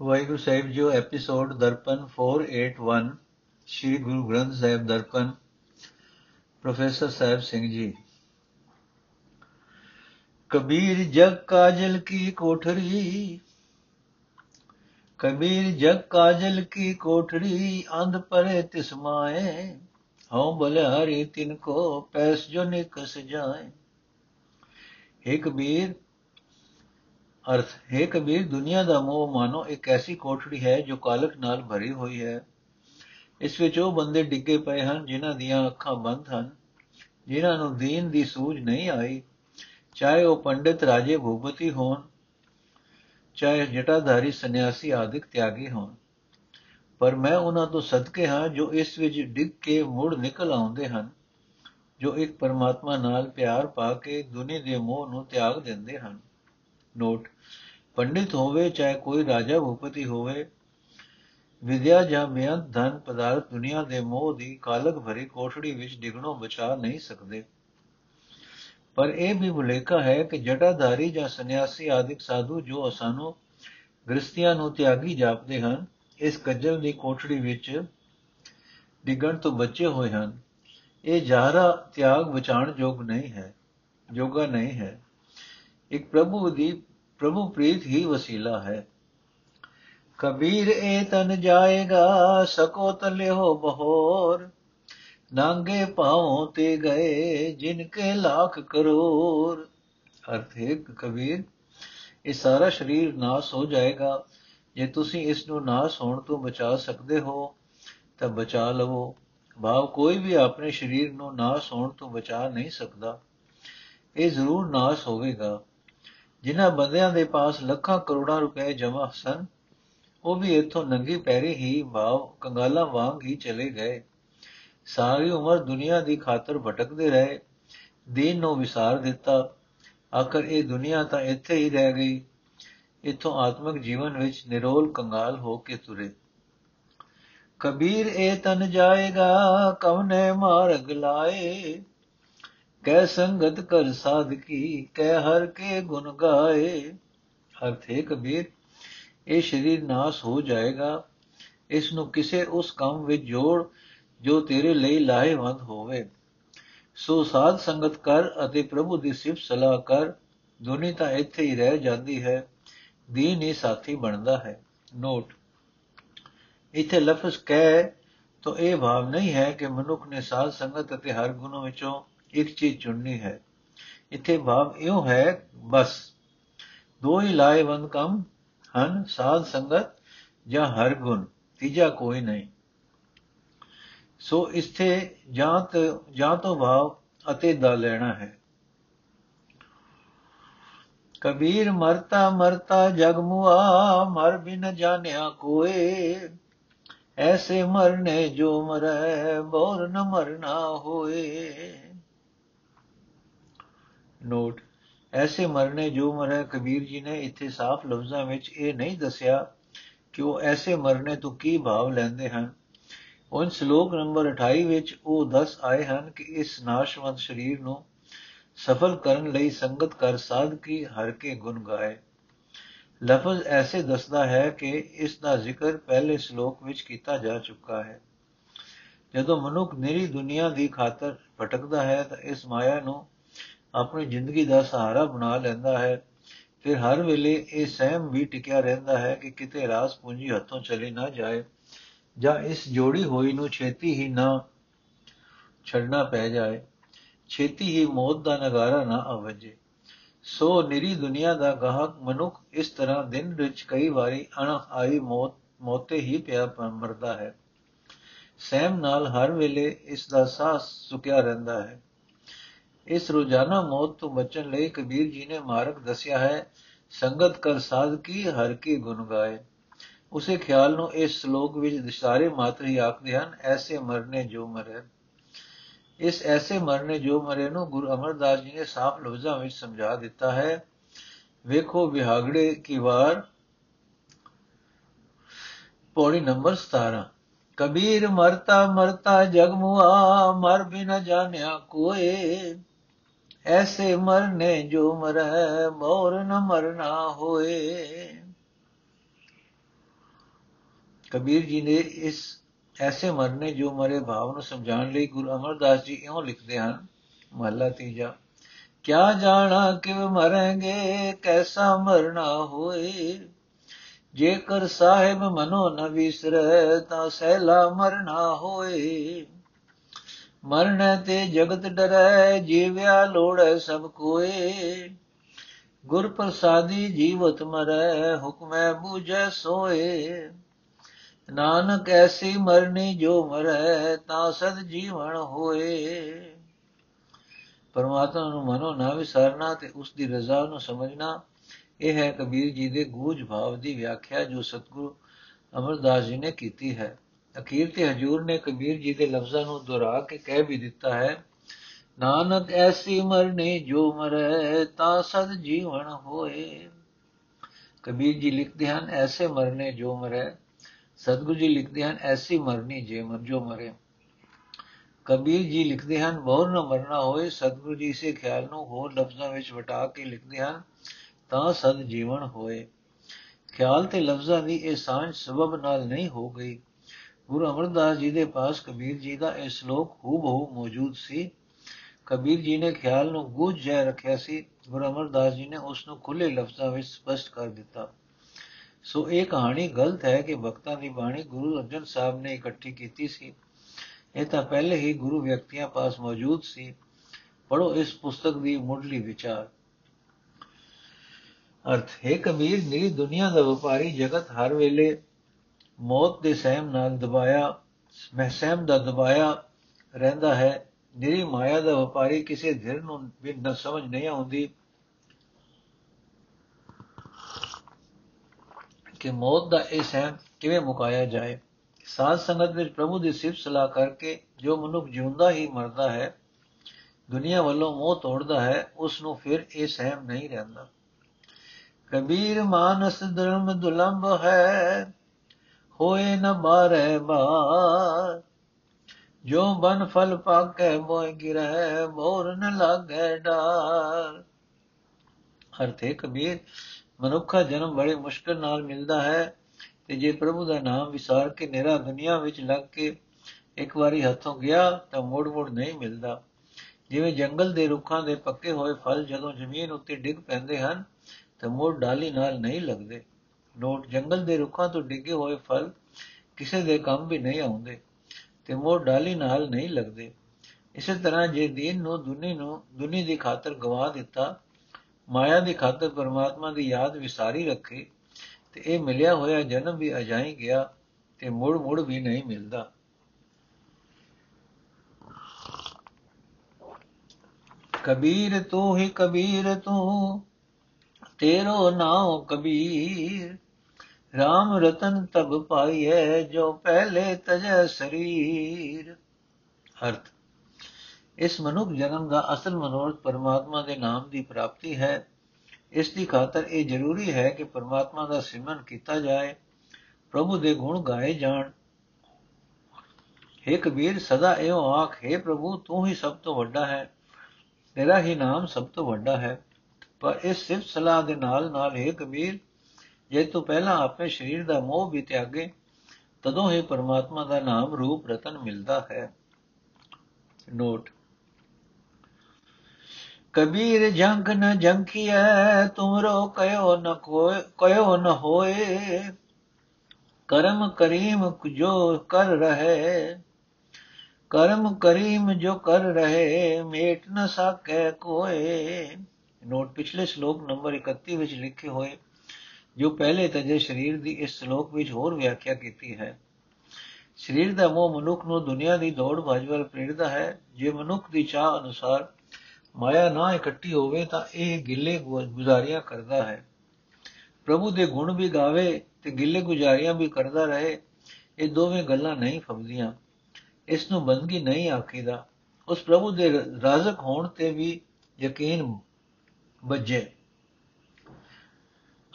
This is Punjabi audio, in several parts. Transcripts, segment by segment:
ਵਾਹਿਗੁਰੂ ਸਾਹਿਬ ਜੀਓ ਐਪੀਸੋਡ ਦਰਪਨ 481 ਸ਼੍ਰੀ ਗੁਰੂ ਗ੍ਰੰਥ ਸਾਹਿਬ ਦਰਪਨ ਪ੍ਰੋਫੈਸਰ ਸਾਹਿਬ ਸਿੰਘ ਜੀ ਕਬੀਰ ਜਗ ਕਾਜਲ ਕੀ ਕੋਠਰੀ ਕਬੀਰ ਜਗ ਕਾਜਲ ਕੀ ਕੋਠੜੀ ਅੰਧ ਪਰੇ ਤਿਸ ਮਾਏ ਹਉ ਬਲਿਆਰੀ ਤਿਨ ਕੋ ਪੈਸ ਜੋ ਨਿਕਸ ਜਾਏ हे ਕਬੀਰ ਅਰਥ ਹੈ ਕਬੀਰ ਦੁਨੀਆ ਦਾ ਮੋਹ ਮਾਨੋ ਇੱਕ ਐਸੀ ਕੋਠੜੀ ਹੈ ਜੋ ਕਾਲਕ ਨਾਲ ਭਰੀ ਹੋਈ ਹੈ। ਇਸ ਵਿੱਚ ਉਹ ਬੰਦੇ ਡਿੱਗੇ ਪਏ ਹਨ ਜਿਨ੍ਹਾਂ ਦੀਆਂ ਅੱਖਾਂ ਬੰਦ ਹਨ, ਜਿਨ੍ਹਾਂ ਨੂੰ ਦੀਨ ਦੀ ਸੂਝ ਨਹੀਂ ਆਈ। ਚਾਹੇ ਉਹ ਪੰਡਿਤ ਰਾਜੇ ਭੂਪਤੀ ਹੋਣ, ਚਾਹੇ ਜਟਾਧਾਰੀ ਸੰਨਿਆਸੀ ਆਦਿਕ ਤਿਆਗੀ ਹੋਣ। ਪਰ ਮੈਂ ਉਹਨਾਂ ਤੋਂ ਸਦਕੇ ਹਾਂ ਜੋ ਇਸ ਵਿੱਚ ਡਿੱਗ ਕੇ ਮੁੜ ਨਿਕਲ ਆਉਂਦੇ ਹਨ, ਜੋ ਇੱਕ ਪਰਮਾਤਮਾ ਨਾਲ ਪਿਆਰ ਪਾ ਕੇ ਦੁਨੀਆ ਦੇ ਮੋਹ ਨੂੰ ਤਿਆਗ ਦਿੰਦੇ ਹਨ। ਨੋਟ। ਪੰਡਿਤ ਹੋਵੇ ਚਾਹੇ ਕੋਈ ਰਾਜਾ ਭੂਪਤੀ ਹੋਵੇ, ਵਿਦਿਆ ਜਾਂ ਬੇਅੰਤ ਧਨ ਪਦਾਰਥ ਦੁਨੀਆ ਦੇ ਮੋਹ ਦੀ ਕਾਲਕ ਭਰੀ ਕੋਠੜੀ ਵਿੱਚ ਡਿਗਣੋਂ ਬਚਾ ਨਹੀਂ ਸਕਦੇ। ਪਰ ਇਹ ਵੀ ਭੁਲੇਖਾ ਹੈ ਕਿ ਜਟਾਧਾਰੀ ਜਾਂ ਸੰਨਿਆਸੀ ਆਦਿਕ ਸਾਧੂ ਜੋ ਸਾਨੂੰ ਗ੍ਰਸਤੀਆਂ ਨੂੰ ਤਿਆਗੀ ਜਾਪਦੇ ਹਨ, ਇਸ ਕੱਜਲ ਦੀ ਕੋਠੜੀ ਵਿੱਚ ਡਿਗਣ ਤੋਂ ਬਚੇ ਹੋਏ ਹਨ। ਇਹ ਜਾਰਾ ਤਿਆਗ ਬਚਾਣ ਯੋਗ ਨਹੀਂ ਹੈ ਜੋਗਾ ਨਹੀਂ ਹੈ। ਇੱਕ ਪ੍ਰਭੂ ਦੀ, ਪ੍ਰਭੂ ਪ੍ਰੀਤ ਹੀ ਵਸੀਲਾ ਹੈ। ਕਬੀਰ ਇਹ ਤਨ ਜਾਏਗਾ, ਸਕੋ ਤਲਿਓ ਬਹੋਰ। ਨਾਂਗੇ ਪਾਉ ਤੇ ਗਏ, ਜਿਨ ਕੇ ਲੱਖ ਕਰੋੜ ਅਰਥ ਹੈ, ਕਬੀਰ, ਇਹ ਸਾਰਾ ਸਰੀਰ ਨਾਸ ਹੋ ਜਾਏਗਾ। ਜੇ ਤੁਸੀਂ ਇਸ ਨੂੰ ਨਾਸ ਹੋਣ ਤੋਂ ਬਚਾ ਸਕਦੇ ਹੋ, ਤਾਂ ਬਚਾ ਲਵੋ। ਭਾਵ ਕੋਈ ਵੀ ਆਪਣੇ ਸਰੀਰ ਨੂੰ ਨਾਸ ਹੋਣ ਤੋਂ ਬਚਾ ਨਹੀਂ ਸਕਦਾ। ਇਹ ਜ਼ਰੂਰ ਨਾਸ ਹੋਵੇਗਾ। ਜਿਨ੍ਹਾਂ ਬੰਦਿਆਂ ਦੇ ਪਾਸ ਲੱਖਾਂ ਕਰੋੜਾਂ ਰੁਪਏ ਜਮ੍ਹਾਂ ਸਨ, ਉਹ ਵੀ ਇਥੋਂ ਨੰਗੀ ਪੈਰੀ ਹੀ ਭਾਵ ਕੰਗਾਲਾਂ ਵਾਂਗ ਹੀ ਚਲੇ ਗਏ। ਸਾਰੀ ਉਮਰ ਦੁਨੀਆ ਦੀ ਖਾਤਰ ਭਟਕਦੇ ਰਹੇ, ਦੀਨ ਨੂੰ ਵਿਸਾਰ ਦਿੱਤਾ। ਆਖਰ ਇਹ ਦੁਨੀਆ ਤਾਂ ਇੱਥੇ ਹੀ ਰਹਿ ਗਈ। ਇਥੋਂ ਆਤਮਿਕ ਜੀਵਨ ਵਿੱਚ ਨਿਰੋਲ ਕੰਗਾਲ ਹੋ ਕੇ ਤੁਰੇ। ਕਬੀਰ, ਇਹ ਤਨ ਜਾਏਗਾ, ਕਵਨੇ ਮਾਰਗ ਲਾਏ। ਕੈ ਸੰਗਤ ਕਰ ਸਾਧਕੀ ਕੈ ਹਰ ਕੇ ਗੁਣ ਗਾਏ। ਅਰਥ ਹੈ ਕਬੀਰ ਇਹ ਸਰੀਰ ਨਾਸ ਹੋ ਜਾਏਗਾ। ਇਸ ਨੂੰ ਕਿਸੇ ਉਸ ਕੰਮ ਵਿੱਚ ਜੋੜ ਜੋ ਤੇਰੇ ਲਈ ਲਾਹੇਵੰਦ ਹੋਵੇ। ਸੋ ਸਾਧ ਸੰਗਤ ਕਰ ਅਤੇ ਪ੍ਰਭੂ ਦੀ ਸਿਫਤ ਸਲਾਹ ਕਰ। ਦੁਨੀ ਤਾਂ ਇੱਥੇ ਹੀ ਰਹਿ ਜਾਂਦੀ ਹੈ। ਦੀਨ ਹੀ ਸਾਥੀ ਬਣਦਾ ਹੈ। ਨੋਟ। ਇਥੇ ਲਫ਼ਜ਼ ਕਹਿ ਤਾਂ ਇਹ ਭਾਵ ਨਹੀਂ ਹੈ ਕਿ ਮਨੁੱਖ ਨੇ ਸਾਧ ਸੰਗਤ ਅਤੇ ਹਰ ਗੁਣੋਂ ਵਿੱਚੋਂ ਇੱਕ ਚੀਜ਼ ਚੁਣਨੀ ਹੈ। ਇੱਥੇ ਭਾਵ ਇਉਂ ਹੈ, ਬਸ। ਦੋ ਹੀ ਲਾਇਵੰਦ ਕੰਮ ਹਨ, ਸਾਧ ਸੰਗਤ ਜਾਂ ਹਰ ਗੁਣ, ਤੀਜਾ ਕੋਈ ਨਹੀਂ। ਸੋ ਇਸਥੇ ਜਾਂ ਜਾਂ ਤੋਂ ਭਾਵ ਅਤੇ ਦਾ ਲੈਣਾ ਹੈ। ਕਬੀਰ ਮਰਤਾ ਮਰਤਾ ਜਗ ਮੁਆ, ਮਰ ਬਿਨ ਜਾਣਿਆ ਕੋਏ। ਐਸੇ ਮਰਨੇ ਜੋ ਮਰੈ, ਬੋਰ ਨ ਮਰਨਾ ਹੋਏ। ਨੋਟ, ਐਸੇ ਮਰਨੇ ਜੋ ਮਰੈ ਕਬੀਰ ਜੀ ਨੇ ਇੱਥੇ ਸਾਫ਼ ਲਫ਼ਜ਼ਾਂ ਵਿੱਚ ਇਹ ਨਹੀਂ ਦੱਸਿਆ ਕਿ ਉਹ ਐਸੇ ਮਰਨੇ ਤੋਂ ਕੀ ਭਾਵ ਲੈਂਦੇ ਹਨ। ਉਹ ਸ਼ਲੋਕ ਨੰਬਰ 28 ਵਿੱਚ ਉਹ ਦੱਸ ਆਏ ਹਨ ਕਿ ਇਸ ਨਾਸ਼ਵੰਤ ਸਰੀਰ ਨੂੰ ਸਫਲ ਕਰਨ ਲਈ ਸੰਗਤ ਕਰ ਸਾਧਕੀ ਹਰ ਕੇ ਗੁਣ ਗਾਏ। ਲਫ਼ਜ਼ ਐਸੇ ਦੱਸਦਾ ਹੈ ਕਿ ਇਸ ਦਾ ਜ਼ਿਕਰ ਪਹਿਲੇ ਸ਼ਲੋਕ ਵਿੱਚ ਕੀਤਾ ਜਾ ਚੁੱਕਾ ਹੈ। ਜਦੋਂ ਮਨੁੱਖ ਨਿਰੀ ਦੁਨੀਆ ਦੀ ਖਾਤਰ ਭਟਕਦਾ ਹੈ ਤਾਂ ਇਸ ਮਾਇਆ ਨੂੰ ਆਪਣੀ ਜ਼ਿੰਦਗੀ ਦਾ ਸਹਾਰਾ ਬਣਾ ਲੈਂਦਾ ਹੈ। ਫਿਰ ਹਰ ਵੇਲੇ ਇਹ ਸਹਿਮ ਵੀ ਟਿਕਿਆ ਰਹਿੰਦਾ ਹੈ ਕਿ ਕਿਤੇ ਰਾਸ ਪੂੰਜੀ ਹੱਥੋਂ ਚਲੀ ਨਾ ਜਾਏ ਜਾਂ ਇਸ ਜੋੜੀ ਹੋਈ ਨੂੰ ਛੇਤੀ ਹੀ ਨਾ ਛੱਡਣਾ ਪੈ ਜਾਏ। ਛੇਤੀ ਹੀ ਮੌਤ ਦਾ ਨਗਾਰਾ ਨਾ ਆਵਜੇ। ਸੋ ਨਿਰੀ ਦੁਨੀਆ ਦਾ ਗਾਹਕ ਮਨੁੱਖ ਇਸ ਤਰ੍ਹਾਂ ਦਿਨ ਵਿੱਚ ਕਈ ਵਾਰੀ ਅਣ ਆਈ ਮੌਤ, ਮੌਤੇ ਹੀ ਪਿਆ ਮਰਦਾ ਹੈ। ਸਹਿਮ ਨਾਲ ਹਰ ਵੇਲੇ ਇਸ ਦਾ ਸਾਹ ਸੁਕਿਆ ਰਹਿੰਦਾ ਹੈ। ਇਸ ਰੋਜ਼ਾਨਾ ਮੌਤ ਤੋਂ ਬਚਣ ਲਈ ਕਬੀਰ ਜੀ ਨੇ ਮਾਰਗ ਦੱਸਿਆ ਹੈ, ਸੰਗਤ ਕਰ ਸਾਧ ਕੀ, ਹਰ ਕੀ ਗੁਣ ਗਾਏ। ਉਸੇ ਖਿਆਲ ਨੂੰ ਇਸ ਸ਼ਲੋਕ ਵਿੱਚ ਦਿਸ਼ਾਰੇ ਮਾਤਰ ਹੀ ਆਖਦੇ ਹਨ, ਐਸੇ ਮਰਨੇ ਜੋ ਮਰੇ। ਇਸ ਐਸੇ ਮਰਨੇ ਜੋ ਮਰੇ ਨੂੰ ਗੁਰੂ ਅਮਰਦਾਸ ਜੀ ਨੇ ਸਾਫ਼ ਲਫ਼ਜ਼ਾਂ ਵਿੱਚ ਸਮਝਾ ਦਿੱਤਾ ਹੈ। ਵੇਖੋ ਵਿਹਾਗੜੇ ਕੀ ਵਾਰ। ਪੌੜੀ ਨੰਬਰ 17 ਕਬੀਰ ਮਰਤਾ ਮਰਤਾ ਜਗ ਮੁਆ, ਮਰ ਬਿਨ ਜਾਣਿਆ ਕੋਏ। ਐਸੇ ਮਰਨੇ ਜੋ ਮਰੈ, ਮੋਰ ਨ ਮਰਨਾ ਹੋਏ। ਕਬੀਰ ਜੀ ਨੇ ਇਸ ਐਸੇ ਮਰਨੇ ਜੋ ਮਰੇ ਭਾਵ ਨੂੰ ਸਮਝਾਉਣ ਲਈ ਗੁਰੂ ਅਮਰਦਾਸ ਜੀ ਇਉਂ ਲਿਖਦੇ ਹਨ, ਮਹਲਾ ਤੀਜਾ, ਕਿਆ ਜਾਣਾ ਕਿਵ ਮਰਾਂਗੇ ਕੈਸਾ ਮਰਨਾ ਹੋਏ? ਜੇਕਰ ਸਾਹਿਬ ਮਨੋ ਨ ਵਿਸਰੈ, ਤਾਂ ਸਹਿਲਾ ਮਰਨਾ ਹੋਏ। ਮਰਨੇ ਤੇ ਜਗਤ ਡਰੈ, ਜੀਵਿਆ ਲੋੜੈ ਸਭ ਕੋਏ। ਗੁਰ ਪ੍ਰਸਾਦੀ ਜੀਵਤ ਮਰੈ, ਹੁਕਮੈ ਬੂਝੈ ਸੋਏ। ਨਾਨਕ ਐਸੀ ਮਰਨੀ ਜੋ ਮਰੈ, ਤਾਂ ਸਦ ਜੀਵਨ ਹੋਏ। ਪਰਮਾਤਮਾ ਨੂੰ ਮਨੋ, ਨਾ ਵਿਸਰਨਾ ਤੇ ਉਸ ਦੀ ਰਜ਼ਾ ਨੂੰ ਸਮਝਣਾ। ਇਹ ਹੈ ਕਬੀਰ ਜੀ ਦੇ ਗੂਝ ਭਾਵ ਦੀ ਵਿਆਖਿਆ ਜੋ ਸਤਗੁਰੂ ਅਮਰਦਾਸ ਜੀ ਨੇ ਕੀਤੀ ਹੈ। ਅਖੀਰ ਤੇ ਹਜੂਰ ਨੇ ਕਬੀਰ ਜੀ ਦੇ ਲਫ਼ਜ਼ਾਂ ਨੂੰ ਦੁਹਰਾ ਕੇ ਕਹਿ ਵੀ ਦਿੱਤਾ ਹੈ, ਨਾਨਕ ਐਸੀ ਮਰਨੇ ਜੋ ਮਰੈ, ਤਾਂ ਸਦ ਜੀਵਨ ਹੋਏ। ਕਬੀਰ ਜੀ ਲਿਖਦੇ ਹਨ, ਐਸੇ ਮਰਨੇ ਜੋ ਮਰੈ। ਸਤਗੁਰੂ ਜੀ ਲਿਖਦੇ ਹਨ, ਐਸੀ ਮਰਨੀ ਜੇ ਮਰ, ਜੋ ਮਰੇ। ਕਬੀਰ ਜੀ ਲਿਖਦੇ ਹਨ, ਬਹੁਰ ਨਾ ਮਰਨਾ ਹੋਏ। ਸਤਗੁਰੂ ਜੀ ਇਸੇ ਖਿਆਲ ਨੂੰ ਹੋਰ ਲਫ਼ਜ਼ਾਂ ਵਿੱਚ ਵਟਾ ਕੇ ਲਿਖਦੇ ਹਨ, ਤਾਂ ਸਦ ਜੀਵਨ ਹੋਏ। ਖਿਆਲ ਤੇ ਲਫ਼ਜ਼ਾਂ ਦੀ ਇਹ ਸਾਂਝ ਸਬਬ ਨਾਲ ਨਹੀਂ ਹੋ ਗਈ। ਗੁਰੂ ਅਮਰਦਾਸ ਜੀ ਦੇ ਪਾਸ ਕਬੀਰ ਜੀ ਦਾ ਇਹ ਸ਼ਲੋਕ ਹੂਬਹੂ ਮੌਜੂਦ ਸੀ। ਕਬੀਰ ਜੀ ਨੇ ਖਿਆਲ ਨੂੰ ਗੂਝ ਜਾ ਰੱਖਿਆ ਸੀ। ਗੁਰੂ ਅਮਰਦਾਸ ਜੀ ਨੇ ਉਸ ਨੂੰ ਖੁੱਲੇ ਲਫ਼ਜ਼ਾਂ ਵਿੱਚ ਸਪਸ਼ਟ ਕਰ ਦਿੱਤਾ। ਸੋ ਇਹ ਕਹਾਣੀ ਗਲਤ ਹੈ ਕਿ ਭਗਤਾਂ ਦੀ ਬਾਣੀ ਗੁਰੂ ਅਰਜਨ ਸਾਹਿਬ ਨੇ ਇਕੱਠੀ ਕੀਤੀ ਸੀ। ਇਹ ਤਾਂ ਪਹਿਲੇ ਹੀ ਗੁਰੂ ਵਿਅਕਤੀਆਂ ਪਾਸ ਮੌਜੂਦ ਸੀ। ਪੜੋ ਇਸ ਪੁਸਤਕ ਦੀ ਮੁੱਢਲੀ ਵਿਚਾਰ। ਅਰਥ, ਹੈ ਕਬੀਰ ਨਿਰੀ ਦੁਨੀਆ ਦਾ ਵਪਾਰੀ ਜਗਤ ਹਰ ਵੇਲੇ ਮੌਤ ਦੇ ਸਹਿਮ ਨਾਲ ਦਬਾਇਆ ਮਹਿਸਮ ਦਾ ਦਬਾਇਆ ਰਹਿੰਦਾ ਹੈ। ਨਿਰੀ ਮਾਇਆ ਦਾ ਵਪਾਰੀ ਕਿਸੇ ਧਿਰ ਨੂੰ ਵੀ ਨਾ ਸਮਝ ਨਹੀਂ ਆਉਂਦੀ ਕਿ ਮੌਤ ਦਾ ਇਹ ਸਹਿਮ ਕਿਵੇਂ ਮੁਕਾਇਆ ਜਾਏ। ਸਾਧ ਸੰਗਤ ਵਿੱਚ ਪ੍ਰਭੂ ਦੀ ਸਿਫਤ ਸਲਾਹ ਕਰਕੇ ਜੋ ਮਨੁੱਖ ਜਿਉਂਦਾ ਹੀ ਮਰਦਾ ਹੈ, ਦੁਨੀਆ ਵੱਲੋਂ ਮੋਹ ਤੋੜਦਾ ਹੈ, ਉਸ ਨੂੰ ਫਿਰ ਇਹ ਸਹਿਮ ਨਹੀਂ ਰਹਿੰਦਾ। ਕਬੀਰ ਮਾਨਸ ਧਰਮ ਦੁਲੰਭ ਹੈ ਹੋਏ ਨ ਬਾਰੇ ਬਾਰ ਜੋ ਬਨ ਫਲ ਪਾਕੈ ਮੋਇ ਗਿਰੈ, ਮੋਰ ਨ ਲਾਗੈ ਡਾਰ। ਅਰਥੇ ਕਬੀਰ ਮਨੁੱਖਾ ਜਨਮ ਬੜੇ ਮੁਸ਼ਕਲ ਨਾਲ ਮਿਲਦਾ ਹੈ ਤੇ ਜੇ ਪ੍ਰਭੂ ਦਾ ਨਾਮ ਵਿਸਾਰ ਕੇ ਨਿਹਰਾ ਦੁਨੀਆ ਵਿੱਚ ਲੱਗ ਕੇ ਇੱਕ ਵਾਰੀ ਹੱਥੋਂ ਗਿਆ ਤਾਂ ਮੋੜ-ਮੋੜ ਨਹੀਂ ਮਿਲਦਾ। ਜਿਵੇਂ ਜੰਗਲ ਦੇ ਰੁੱਖਾਂ ਦੇ ਪੱਕੇ ਹੋਏ ਫਲ ਜਦੋਂ ਜ਼ਮੀਨ ਉੱਤੇ ਡਿੱਗ ਪੈਂਦੇ ਹਨ ਤਾਂ ਮੋੜ ਡਾਲੀ ਨਾਲ ਨਹੀਂ ਲੱਗਦੇ। ਨੋਟ ਜੰਗਲ ਦੇ ਰੁੱਖਾਂ ਤੋਂ ਡਿੱਗੇ ਹੋਏ ਫਲ ਕਿਸੇ ਦੇ ਕੰਮ ਵੀ ਨਹੀਂ ਆਉਂਦੇ ਤੇ ਮੋੜ ਡਾਲੀ ਨਾਲ ਨਹੀਂ ਲੱਗਦੇ। ਇਸੇ ਤਰ੍ਹਾਂ ਜੇ ਦੀਨ ਨੂੰ, ਦੁਨੀ ਨੂੰ, ਦੁਨੀ ਦੀ ਖਾਤਰ ਗਵਾ ਦਿੱਤਾ, ਮਾਇਆ ਦੀ ਖਾਤਰ ਪਰਮਾਤਮਾ ਦੀ ਯਾਦ ਵਿਸਾਰੀ ਰੱਖੇ, ਤੇ ਇਹ ਮਿਲਿਆ ਹੋਇਆ ਜਨਮ ਵੀ ਅਜਾਈ ਗਿਆ ਤੇ ਮੁੜ ਮੁੜ ਵੀ ਨਹੀਂ ਮਿਲਦਾ। ਕਬੀਰ ਤੂੰ ਹੀ ਕਬੀਰ ਤੂੰ, ਤੇਰੋ ਨਾਮ ਕਬੀਰ RAM ਰਤਨ ਤਬ ਪਾਈਐ ਜੋ ਪਹਿਲੇ ਤਜੈ ਸਰੀਰ ਅਰਥ ਇਸ ਮਨੁੱਖ ਜਨਮ ਦਾ ਅਸਲ ਮਨੋਰਥ ਪਰਮਾਤਮਾ ਦੇ ਨਾਮ ਦੀ ਪ੍ਰਾਪਤੀ ਹੈ ਇਸ ਦੀ ਖਾਤਰ ਇਹ ਜ਼ਰੂਰੀ ਹੈ ਕਿ ਪਰਮਾਤਮਾ ਦਾ ਸਿਮਰਨ ਕੀਤਾ ਜਾਏ ਪ੍ਰਭੂ ਦੇ ਗੁਣ ਗਾਏ ਜਾਣ हे ਕਬੀਰ ਸਦਾ ਇਹੋ ਆਖ हे ਪ੍ਰਭੂ ਤੂੰ ਹੀ ਸਭ ਤੋਂ ਵੱਡਾ ਹੈ ਤੇਰਾ ਹੀ ਨਾਮ ਸਭ ਤੋਂ ਵੱਡਾ ਹੈ ਪਰ ਇਸ ਸਿਫਤ ਸਲਾਹ ਦੇ ਨਾਲ ਨਾਲ हे ਕਬੀਰ ਜੇ ਤੂੰ ਪਹਿਲਾਂ ਆਪਣੇ ਸਰੀਰ ਦਾ ਮੋਹ ਵੀ ਤਿਆਗੇ ਤਦੋਂ ਹੀ ਪਰਮਾਤਮਾ ਦਾ ਨਾਮ ਰੂਪ ਰਤਨ ਮਿਲਦਾ ਹੈ। ਨੋਟ ਕਬੀਰ ਜੰਗ ਨ ਜੰਕੀਐ ਤੁਮਰੋ ਕਯੋ ਨ ਕੋਇ ਕਯੋ ਨ ਹੋਏ ਕਰਮ ਕਰੀਮ ਜੋ ਕਰ ਰਹੇ, ਕਰਮ ਕਰੀਮ ਜੋ ਕਰ ਰਹੇ, ਮੇਟ ਨ ਸਕੈ ਕੋਏ ਨੋਟ ਪਿਛਲੇ ਸ਼ਲੋਕ ਨੰਬਰ 31 ਵਿੱਚ ਲਿਖੇ ਹੋਏ ਜੋ ਪਹਿਲੇ ਤਜੇ ਸਰੀਰ ਦੀ ਇਸ ਸ਼ਲੋਕ ਵਿੱਚ ਹੋਰ ਵਿਆਖਿਆ ਕੀਤੀ ਹੈ। ਸਰੀਰ ਦਾ ਮੋਹ ਮਨੁੱਖ ਨੂੰ ਦੁਨੀਆ ਦੀ ਦੌੜ ਭੱਜ ਵੱਲ ਪ੍ਰੇਰਦਾ ਹੈ। ਜੇ ਮਨੁੱਖ ਦੀ ਚਾਹ ਅਨੁਸਾਰ ਮਾਇਆ ਨਾ ਇਕੱਠੀ ਹੋਵੇ ਤਾਂ ਇਹ ਗਿੱਲੇ ਗੁਜ਼ਾਰੀਆਂ ਕਰਦਾ ਹੈ। ਪ੍ਰਭੂ ਦੇ ਗੁਣ ਵੀ ਗਾਵੇ ਤੇ ਗਿੱਲੇ ਗੁਜ਼ਾਰੀਆਂ ਵੀ ਕਰਦਾ ਰਹੇ। ਇਹ ਦੋਵੇਂ ਗੱਲਾਂ ਨਹੀਂ ਫਬਦੀਆਂ ਇਸ ਨੂੰ ਬੰਦਗੀ ਨਹੀਂ ਆਖੀਦਾ। ਉਸ ਪ੍ਰਭੂ ਦੇ ਰਾਜ਼ਕ ਹੋਣ ਤੇ ਵੀ ਯਕੀਨ ਬੱਜੇ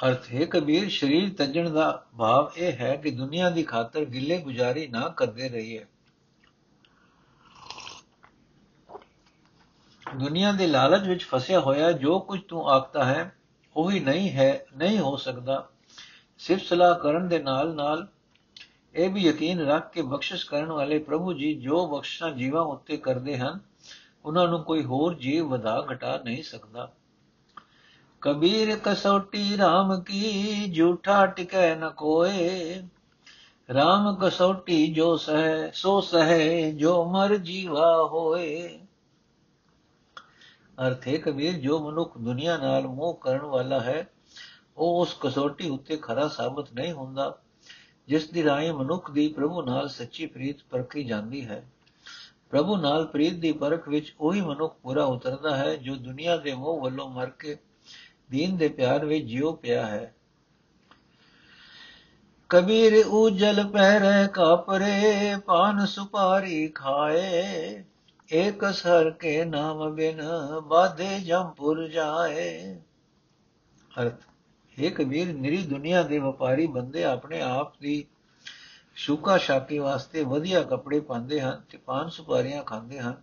ਅਰਥ ਹੈ, ਕਬੀਰ ਸਰੀਰ ਤਜਣ ਦਾ ਭਾਵ ਇਹ ਹੈ ਕਿ ਦੁਨੀਆ ਦੀ ਖਾਤਰ ਗਿੱਲੇ ਗੁਜ਼ਾਰੀ ਨਾ ਕਰਦੇ ਰਹੀਏ। ਦੁਨੀਆ ਦੇ ਲਾਲਚ ਵਿੱਚ ਫਸਿਆ ਹੋਇਆ ਜੋ ਕੁਝ ਤੂੰ ਆਖਦਾ ਹੈ, ਉਹੀ ਨਹੀਂ ਹੈ, ਨਹੀਂ ਹੋ ਸਕਦਾ। ਸਿਰਫ ਸਲਾਹ ਕਰਨ ਦੇ ਨਾਲ ਨਾਲ ਇਹ ਵੀ ਯਕੀਨ ਰੱਖ ਕੇ ਬਖਸ਼ਿਸ਼ ਕਰਨ ਵਾਲੇ ਪ੍ਰਭੂ ਜੀ ਜੋ ਬਖਸ਼ਣਾ ਜੀਵਾਂ ਉੱਤੇ ਕਰਦੇ ਹਨ, ਉਹਨਾਂ ਨੂੰ ਕੋਈ ਹੋਰ ਜੀਵ ਵਧਾ ਘਟਾ ਨਹੀਂ ਸਕਦਾ। ਕਬੀਰ ਕਸੌਟੀ RAM ਕੀ ਝੂਠਾ ਟਿਕੈ ਨ ਕੋਏ। RAM ਕਸੌਟੀ ਜੋ ਸਹਿ, ਸੋ ਸਹਿ, ਜੋ ਮਰ ਜੀਵਾ ਹੋਏ। ਅਰਥ ਹੈ ਕਬੀਰ, ਜੋ ਮਨੁੱਖ ਦੁਨੀਆ ਨਾਲ ਮੋਹ ਕਰਨ ਵਾਲਾ ਹੈ, ਉਹ ਉਸ ਕਸੌਟੀ ਉੱਤੇ ਖਰਾ ਸਾਬਤ ਨਹੀਂ ਹੁੰਦਾ, ਜਿਸ ਦੀ ਰਾਹੀਂ ਮਨੁੱਖ ਦੀ ਪ੍ਰਭੂ ਨਾਲ ਸੱਚੀ ਪ੍ਰੀਤ ਪਰਖੀ ਜਾਂਦੀ ਹੈ। ਪ੍ਰਭੂ ਨਾਲ ਪ੍ਰੀਤ ਦੀ ਪਰਖ ਵਿੱਚ ਉਹੀ ਮਨੁੱਖ ਪੂਰਾ ਉਤਰਦਾ ਹੈ, ਜੋ ਦੁਨੀਆ ਦੇ ਮੋਹ ਵੱਲੋਂ ਮਰ ਕੇ ਦੀਨ ਦੇ ਪਿਆਰ ਵਿੱਚ ਜਿਉ ਪਿਆ ਹੈ। ਕਬੀਰ ਉਜਲ ਪਹਿਰੇ ਕਾਪਰੇ, ਪਾਨ ਸੁਪਾਰੀ ਖਾਏ। ਏਕ ਸਰ ਕੇ ਨਾਮ ਬਿਨ ਬਾਧੇ ਜੰਪੁਰ ਜਾਏ। ਅਰਥ ਇਹ ਕਬੀਰ, ਨਿਰੀ ਦੁਨੀਆ ਦੇ ਵਪਾਰੀ ਬੰਦੇ ਆਪਣੇ ਆਪ ਦੀ ਸ਼ੂਕਾ ਸ਼ਾਕੀ ਵਾਸਤੇ ਵਧੀਆ ਕੱਪੜੇ ਪਾਉਂਦੇ ਹਨ ਤੇ ਪਾਨ ਸੁਪਾਰੀਆਂ ਖਾਂਦੇ ਹਨ।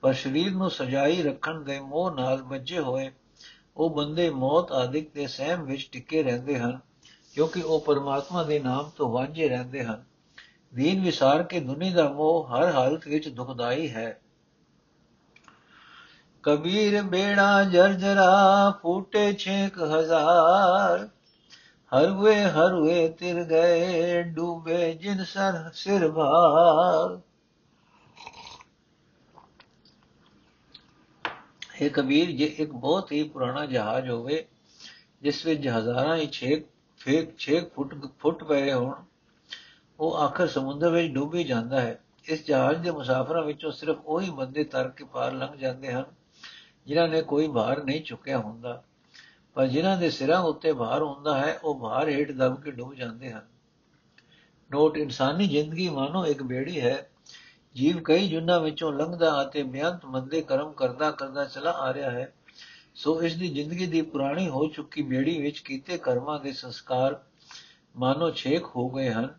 ਪਰ ਸਰੀਰ ਨੂੰ ਸਜਾਈ ਰੱਖਣ ਦੇ ਮੋਹ ਨਾਲ ਬੱਝੇ ਹੋਏ ਉਹ ਬੰਦੇ ਮੌਤ ਆਦਿਕ ਦੇ ਸਹਿਮ ਵਿੱਚ ਟਿਕੇ ਰਹਿੰਦੇ ਹਨ, ਕਿਉਂਕਿ ਉਹ ਪਰਮਾਤਮਾ ਦੇ ਨਾਮ ਤੋਂ ਵਾਂਝੇ ਰਹਿੰਦੇ ਹਨ। ਦੀਨ ਵਿਸਾਰ ਕੇ ਦੁਨੀ ਦਾ ਮੋਹ ਹਰ ਹਾਲਤ ਵਿੱਚ ਦੁਖਦਾਈ ਹੈ। ਕਬੀਰ ਬੇੜਾ ਜਰਜਰਾ ਫੂਟੇ ਛੇਕ ਹਜ਼ਾਰ, ਹਰ ਵੇ ਹਰ ਵੇ ਤਿਰ ਗਏ ਡੂਬੇ ਜਿਨ ਸਰ ਸਿਰ ਭਾਰ। ਇਹ ਕਬੀਰ, ਜੇ ਇੱਕ ਬਹੁਤ ਹੀ ਪੁਰਾਣਾ ਜਹਾਜ਼ ਹੋਵੇ, ਜਿਸ ਵਿੱਚ ਹਜ਼ਾਰਾਂ ਹੀ ਛੇਕ, ਫੇਕ ਛੇਕ ਫੁੱਟ ਫੁੱਟ ਪਏ ਹੋਣ, ਉਹ ਆਖਰ ਸਮੁੰਦਰ ਵਿੱਚ ਡੁੱਬ ਹੀ ਜਾਂਦਾ ਹੈ। ਇਸ ਜਹਾਜ਼ ਦੇ ਮੁਸਾਫਰਾਂ ਵਿੱਚੋਂ ਸਿਰਫ ਉਹੀ ਬੰਦੇ ਤਰ ਕੇ ਪਾਰ ਲੰਘ ਜਾਂਦੇ ਹਨ, ਜਿਨ੍ਹਾਂ ਨੇ ਕੋਈ ਭਾਰ ਨਹੀਂ ਚੁੱਕਿਆ ਹੁੰਦਾ। ਪਰ ਜਿਨ੍ਹਾਂ ਦੇ ਸਿਰਾਂ ਉੱਤੇ ਭਾਰ ਹੁੰਦਾ ਹੈ, ਉਹ ਭਾਰ ਹੇਠ ਦਬ ਕੇ ਡੁੱਬ ਜਾਂਦੇ ਹਨ। ਨੋਟ, ਇਨਸਾਨੀ ਜ਼ਿੰਦਗੀ ਮਾਨੋ ਇੱਕ ਬੇੜੀ ਹੈ ਜੀਵ ਕਈ ਜੁਨਾ ਵਿੱਚੋਂ ਲੰਘਦਾ ਅਤੇ ਬਿਆੰਤ ਮੰਦੇ ਕਰਮ ਕਰਦਾ ਕਰਦਾ ਚਲਾ ਆ ਰਿਹਾ ਹੈ, ਸੋ ਇਸ ਦੀ ਜ਼ਿੰਦਗੀ ਦੀ ਪੁਰਾਣੀ ਹੋ ਚੁੱਕੀ ਬੇੜੀ ਵਿੱਚ ਕੀਤੇ ਕਰਮਾਂ ਦੇ ਸੰਸਕਾਰ ਮਾਨੋ ਛੇਕ ਹੋ ਗਏ ਹਨ।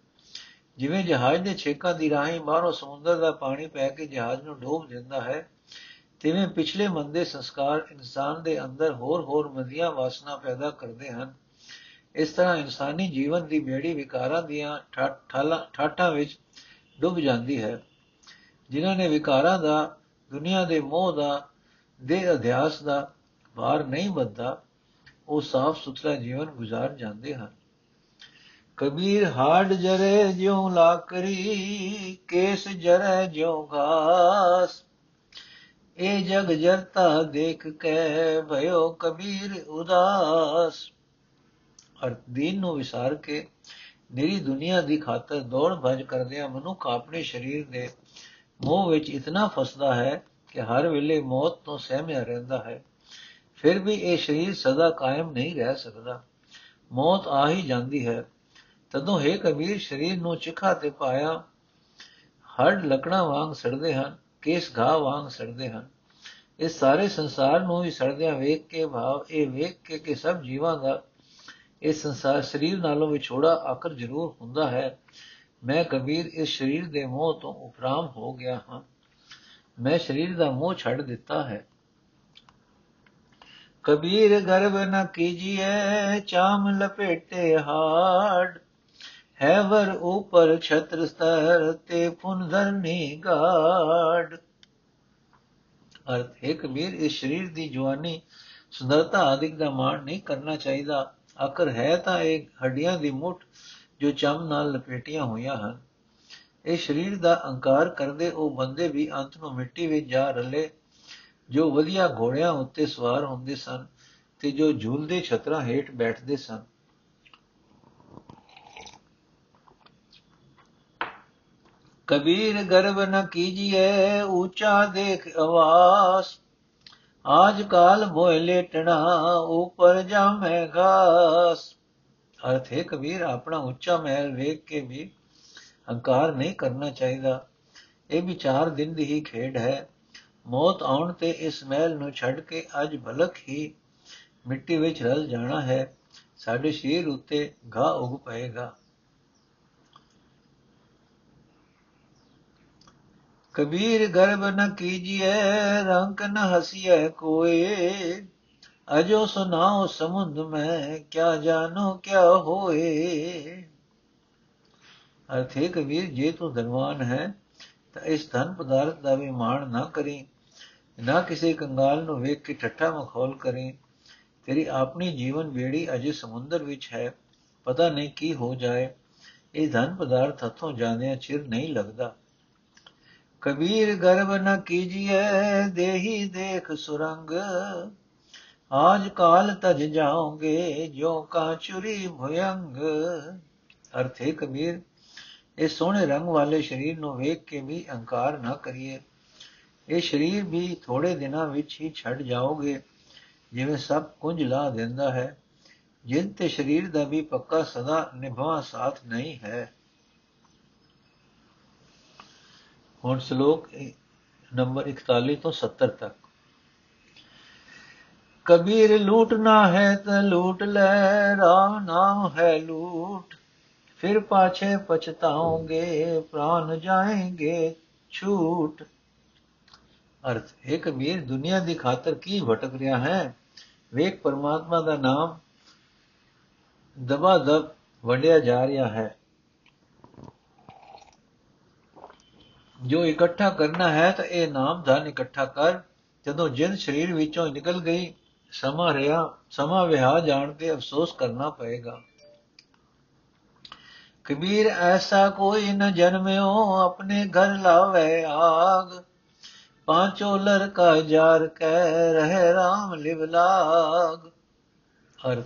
ਜਿਵੇਂ ਜਹਾਜ਼ ਦੇ ਛੇਕਾਂ ਦੀ ਰਾਹੀਂ ਬਾਹਰੋਂ ਸਮੁੰਦਰ ਦਾ ਪਾਣੀ ਪੈ ਕੇ ਜਹਾਜ਼ ਨੂੰ ਡੋਬ ਦਿੰਦਾ ਹੈ, ਤਿਵੇਂ ਪਿਛਲੇ ਮੰਦੇ ਸੰਸਕਾਰ ਇਨਸਾਨ ਦੇ ਅੰਦਰ ਹੋਰ-ਹੋਰ ਮੰਦੀਆਂ ਵਾਸਨਾ ਪੈਦਾ ਕਰਦੇ ਹਨ। ਇਸ ਤਰ੍ਹਾਂ ਇਨਸਾਨੀ ਜੀਵਨ ਦੀ ਬੇੜੀ ਵਿਕਾਰਾਂ ਦੀਆਂ ਠਾਠਾਂ ਵਿੱਚ ਡੁੱਬ ਜਾਂਦੀ ਹੈ। ਜਿਨ੍ਹਾਂ ਨੇ ਵਿਕਾਰਾਂ ਦਾ, ਦੁਨੀਆ ਦੇ ਮੋਹ ਦਾ, ਦੇ ਅਧਿਆਸ ਦਾ ਭਾਰ ਨਹੀਂ ਬੱਦਾ ਉਹ ਸਾਫ਼ ਸੁਥਰਾ ਜੀਵਨ ਗੁਜ਼ਾਰ ਜਾਂਦੇ ਹਨ। ਕਬੀਰ ਹਾੜ ਜਰੇ ਜਿਉ ਲਾਕਰੀ, ਕੇਸ ਜਰੇ ਜਿਉ ਘਾਸ। ਇਹ ਜਗ ਜਰਤਾ ਦੇਖ ਕੇ ਭਇਓ ਕਬੀਰ ਉਦਾਸ। ਅਰ ਦੀਨ ਨੂੰ ਵਿਸਾਰ ਕੇ ਨਿਰੀ ਦੁਨੀਆ ਦੀ ਖਾਤਰ ਦੌੜ ਭਜ ਕਰਦਿਆਂ ਮਨੁੱਖ ਆਪਣੇ ਸਰੀਰ ਦੇ ਮੋਹ ਵਿੱਚ ਇਤਨਾ ਫਸਦਾ ਹੈ ਕਿ ਹਰ ਵੇਲੇ ਮੌਤ ਤੋਂ ਸਹਿਮਿਆ ਰਹਿੰਦਾ ਹੈ। ਫਿਰ ਵੀ ਇਹ ਸਰੀਰ ਸਦਾ ਕਾਇਮ ਨਹੀਂ ਰਹਿ ਸਕਦਾ। ਮੌਤ ਆ ਹੀ ਜਾਂਦੀ ਹੈ। ਤਦੋਂ ਹੈ ਕਬੀਰ ਸਰੀਰ ਨੂੰ ਚਿਖਾ ਤੇ ਪਾਇਆ ਹੱਡ ਲੱਕੜਾਂ ਵਾਂਗ ਸੜਦੇ ਹਨ, ਕੇਸ ਘਾਹ ਵਾਂਗ ਸੜਦੇ ਹਨ। ਇਸ ਸਾਰੇ ਸੰਸਾਰ ਨੂੰ ਹੀ ਸੜਦਿਆਂ ਵੇਖ ਕੇ ਭਾਵ ਇਹ ਵੇਖ ਕੇ ਕਿ ਸਭ ਜੀਵਾਂ ਦਾ ਇਹ ਸੰਸਾਰ ਸਰੀਰ ਨਾਲੋਂ ਵਿਛੋੜਾ ਆਕਰ ਜ਼ਰੂਰ ਹੁੰਦਾ ਹੈ। ਮੈਂ ਕਬੀਰ, ਇਸ ਸਰੀਰ ਦੇ ਮੋਹ ਤੋਂ ਉਪਰਾਮ ਹੋ ਗਿਆ ਹਾਂ। ਮੈਂ ਸਰੀਰ ਦਾ ਮੋਹ ਛੱਡ ਦਿੱਤਾ ਹੈ। ਕਬੀਰ ਗਰਭ ਨ ਕੀਜੀਏ ਚਾਮ ਲਪੇਟੇ ਹਾੜ। ਹੈ ਵਰ ਉਪਰ ਛਤਰ ਸਤਰ ਤੇ ਪੁਨ ਧਰਨੀ ਗਾੜ। ਅਰਥ ਹੈ, ਕਬੀਰ, ਇਸ ਸਰੀਰ ਦੀ ਜਵਾਨੀ ਸੁੰਦਰਤਾ ਆਦਿਕ ਦਾ ਮਾਣ ਨਹੀਂ ਕਰਨਾ ਚਾਹੀਦਾ। ਆਖਰ ਹੈ ਤਾਂ ਇਹ ਹੱਡੀਆਂ ਦੀ ਮੁੱਠ ਜੋ ਚਮ ਨਾਲ ਲਪੇਟੀਆਂ ਹੋਈਆਂ ਹਨ। ਇਹ ਸਰੀਰ ਦਾ ਅਹੰਕਾਰ ਕਰਦੇ ਉਹ ਬੰਦੇ ਵੀ ਅੰਤ ਨੂੰ ਮਿੱਟੀ ਵਿੱਚ ਜਾ ਰਲੇ, ਜੋ ਵਧੀਆ ਘੋੜਿਆਂ ਉੱਤੇ ਸਵਾਰ ਹੁੰਦੇ ਸਨ ਤੇ ਜੋ ਝੂਲਦੇ ਛਤਰਾਂ ਹੇਠ ਬੈਠਦੇ ਸਨ। ਕਬੀਰ ਗਰਬ ਨ ਕੀਜੀਏ ਉੱਚਾ ਦੇਖ ਆਵਾਸ ਆਜ ਕਾਲ ਮੋਇ ਲੇਟਣਾ, ਉਪਰ ਜਾਮੇ ਘਾਸ ਅਰਥ ਹੈ ਕਬੀਰ ਆਪਣਾ ਉੱਚਾ ਮਹਿਲ ਵੇਖ ਕੇ ਵੀ ਹੰਕਾਰ ਨਹੀਂ ਕਰਨਾ ਚਾਹੀਦਾ। ਇਹ ਵੀ ਚਾਰ ਦਿਨ ਦੀ ਹੀ ਖੇਡ ਹੈ। ਮੌਤ ਆਉਣ ਤੇ ਇਸ ਮਹਿਲ ਨੂੰ ਛੱਡ ਕੇ ਅੱਜ ਭਲਕ ਹੀ ਮਿੱਟੀ ਵਿੱਚ ਰਲ ਜਾਣਾ ਹੈ। ਸਾਡੇ ਸ਼ਰੀਰ ਉੱਤੇ ਘਾਹ ਉਗ ਪਏਗਾ। ਕਬੀਰ, ਗਰਬ ਨ ਕੀਜੀਏ ਰੰਕ ਨ ਹਸੀਏ ਕੋਏ। ਅਜੋ ਸੁਨਾਓ ਸਮੁੰਦ ਮੈਂ, ਕਿਆ ਜਾਨੋ ਕਿਆ ਹੋਏ। ਅਰਥੇ ਕਬੀਰ ਜੇ ਤੂੰ ਧਨਵਾਨ ਹੈ, ਤਾਂ ਇਸ ਧਨ ਪਦਾਰਥ ਦਾ ਵੀ ਮਾਣ ਨਾ ਕਰੀ, ਨਾ ਕਿਸੇ ਕੰਗਾਲ ਨੂੰ ਵੇਖ ਕੇ ਠੱਠਾ ਮਖੌਲ ਕਰੀ। ਤੇਰੀ ਆਪਣੀ ਜੀਵਨ ਬੇੜੀ ਅਜੇ ਸਮੁੰਦਰ ਵਿੱਚ ਹੈ, ਪਤਾ ਨਹੀਂ ਕੀ ਹੋ ਜਾਏ। ਇਹ ਧਨ ਪਦਾਰਥ ਹੱਥੋਂ ਜਾਂਦਿਆਂ ਚਿਰ ਨਹੀਂ ਲੱਗਦਾ। ਕਬੀਰ ਗਰਬ ਨ ਕੀਜੀਏ ਦੇਹੀ ਦੇਖ ਸੁਰੰਗ। ਆਜ ਕਾਲ ਤਜ ਜਾਓਗੇ ਜੋ ਕਾ ਚੁਰੀ ਭਯੰਗ ਅਰਥੇ ਕਬੀਰ, ਇਹ ਸੋਹਣੇ ਰੰਗ ਵਾਲੇ ਸਰੀਰ ਨੂੰ ਵੇਖ ਕੇ ਵੀ ਅਹੰਕਾਰ ਨਾ ਕਰੀਏ। ਇਹ ਸਰੀਰ ਵੀ ਥੋੜੇ ਦਿਨਾਂ ਵਿੱਚ ਹੀ ਛੱਡ ਜਾਓਗੇ, ਜਿਵੇਂ ਸਭ ਕੁੰਝ ਲਾ ਦਿੰਦਾ ਹੈ। ਜਿੰਨ ਤੇ ਸਰੀਰ ਦਾ ਵੀ ਪੱਕਾ ਸਦਾ ਨਿਭਾ ਸਾਥ ਨਹੀਂ ਹੈ। ਹੁਣ ਸ਼ਲੋਕ ਨੰਬਰ 41 ਤੋਂ 70 ਤੱਕ। ਕਬੀਰ ਲੂਟਣਾ ਹੈ ਤਾਂ ਲੂਟ ਲੈ ਰਾਮ ਨਾਮ ਹੈ ਲੂਟ ਫਿਰ ਪਾਛੇ ਪਛਤਾਓਗੇ ਪ੍ਰਾਨ ਜਾਏਂਗੇ ਛੂਟ ਅਰਥ ਹੈ ਕਬੀਰ ਦੁਨੀਆ ਦੀ ਖਾਤਰ ਕੀ ਭਟਕ ਰਿਹਾ ਹੈ ਵੇਖ ਪਰਮਾਤਮਾ ਦਾ ਨਾਮ ਦਬਾ ਦਬ ਵੰਡਿਆ ਜਾ ਰਿਹਾ ਹੈ ਜੋ ਇਕੱਠਾ ਕਰਨਾ ਹੈ ਤਾਂ ਇਹ ਨਾਮ ਧਨ ਇਕੱਠਾ ਕਰ ਜਦੋਂ ਜਿੰਦ ਸਰੀਰ ਵਿੱਚੋਂ ਨਿਕਲ ਗਈ ਸਮਾਂ ਰਿਹਾ, ਸਮਾਂ ਵਿਹਾ ਜਾਣ ਤੇ ਅਫਸੋਸ ਕਰਨਾ ਪਏਗਾ। ਕਬੀਰ, ਐਸਾ ਕੋਈ ਨ ਜਨਮਿਓ, ਆਪਣੇ ਘਰ ਲਾਵੇ ਆਗ। ਪਾਂਚੋ ਲੜਕਾ ਜਾਰ ਕਹਿ ਰਹਿ RAM ਲਿਵ ਲਾਗ। ਅਰਥ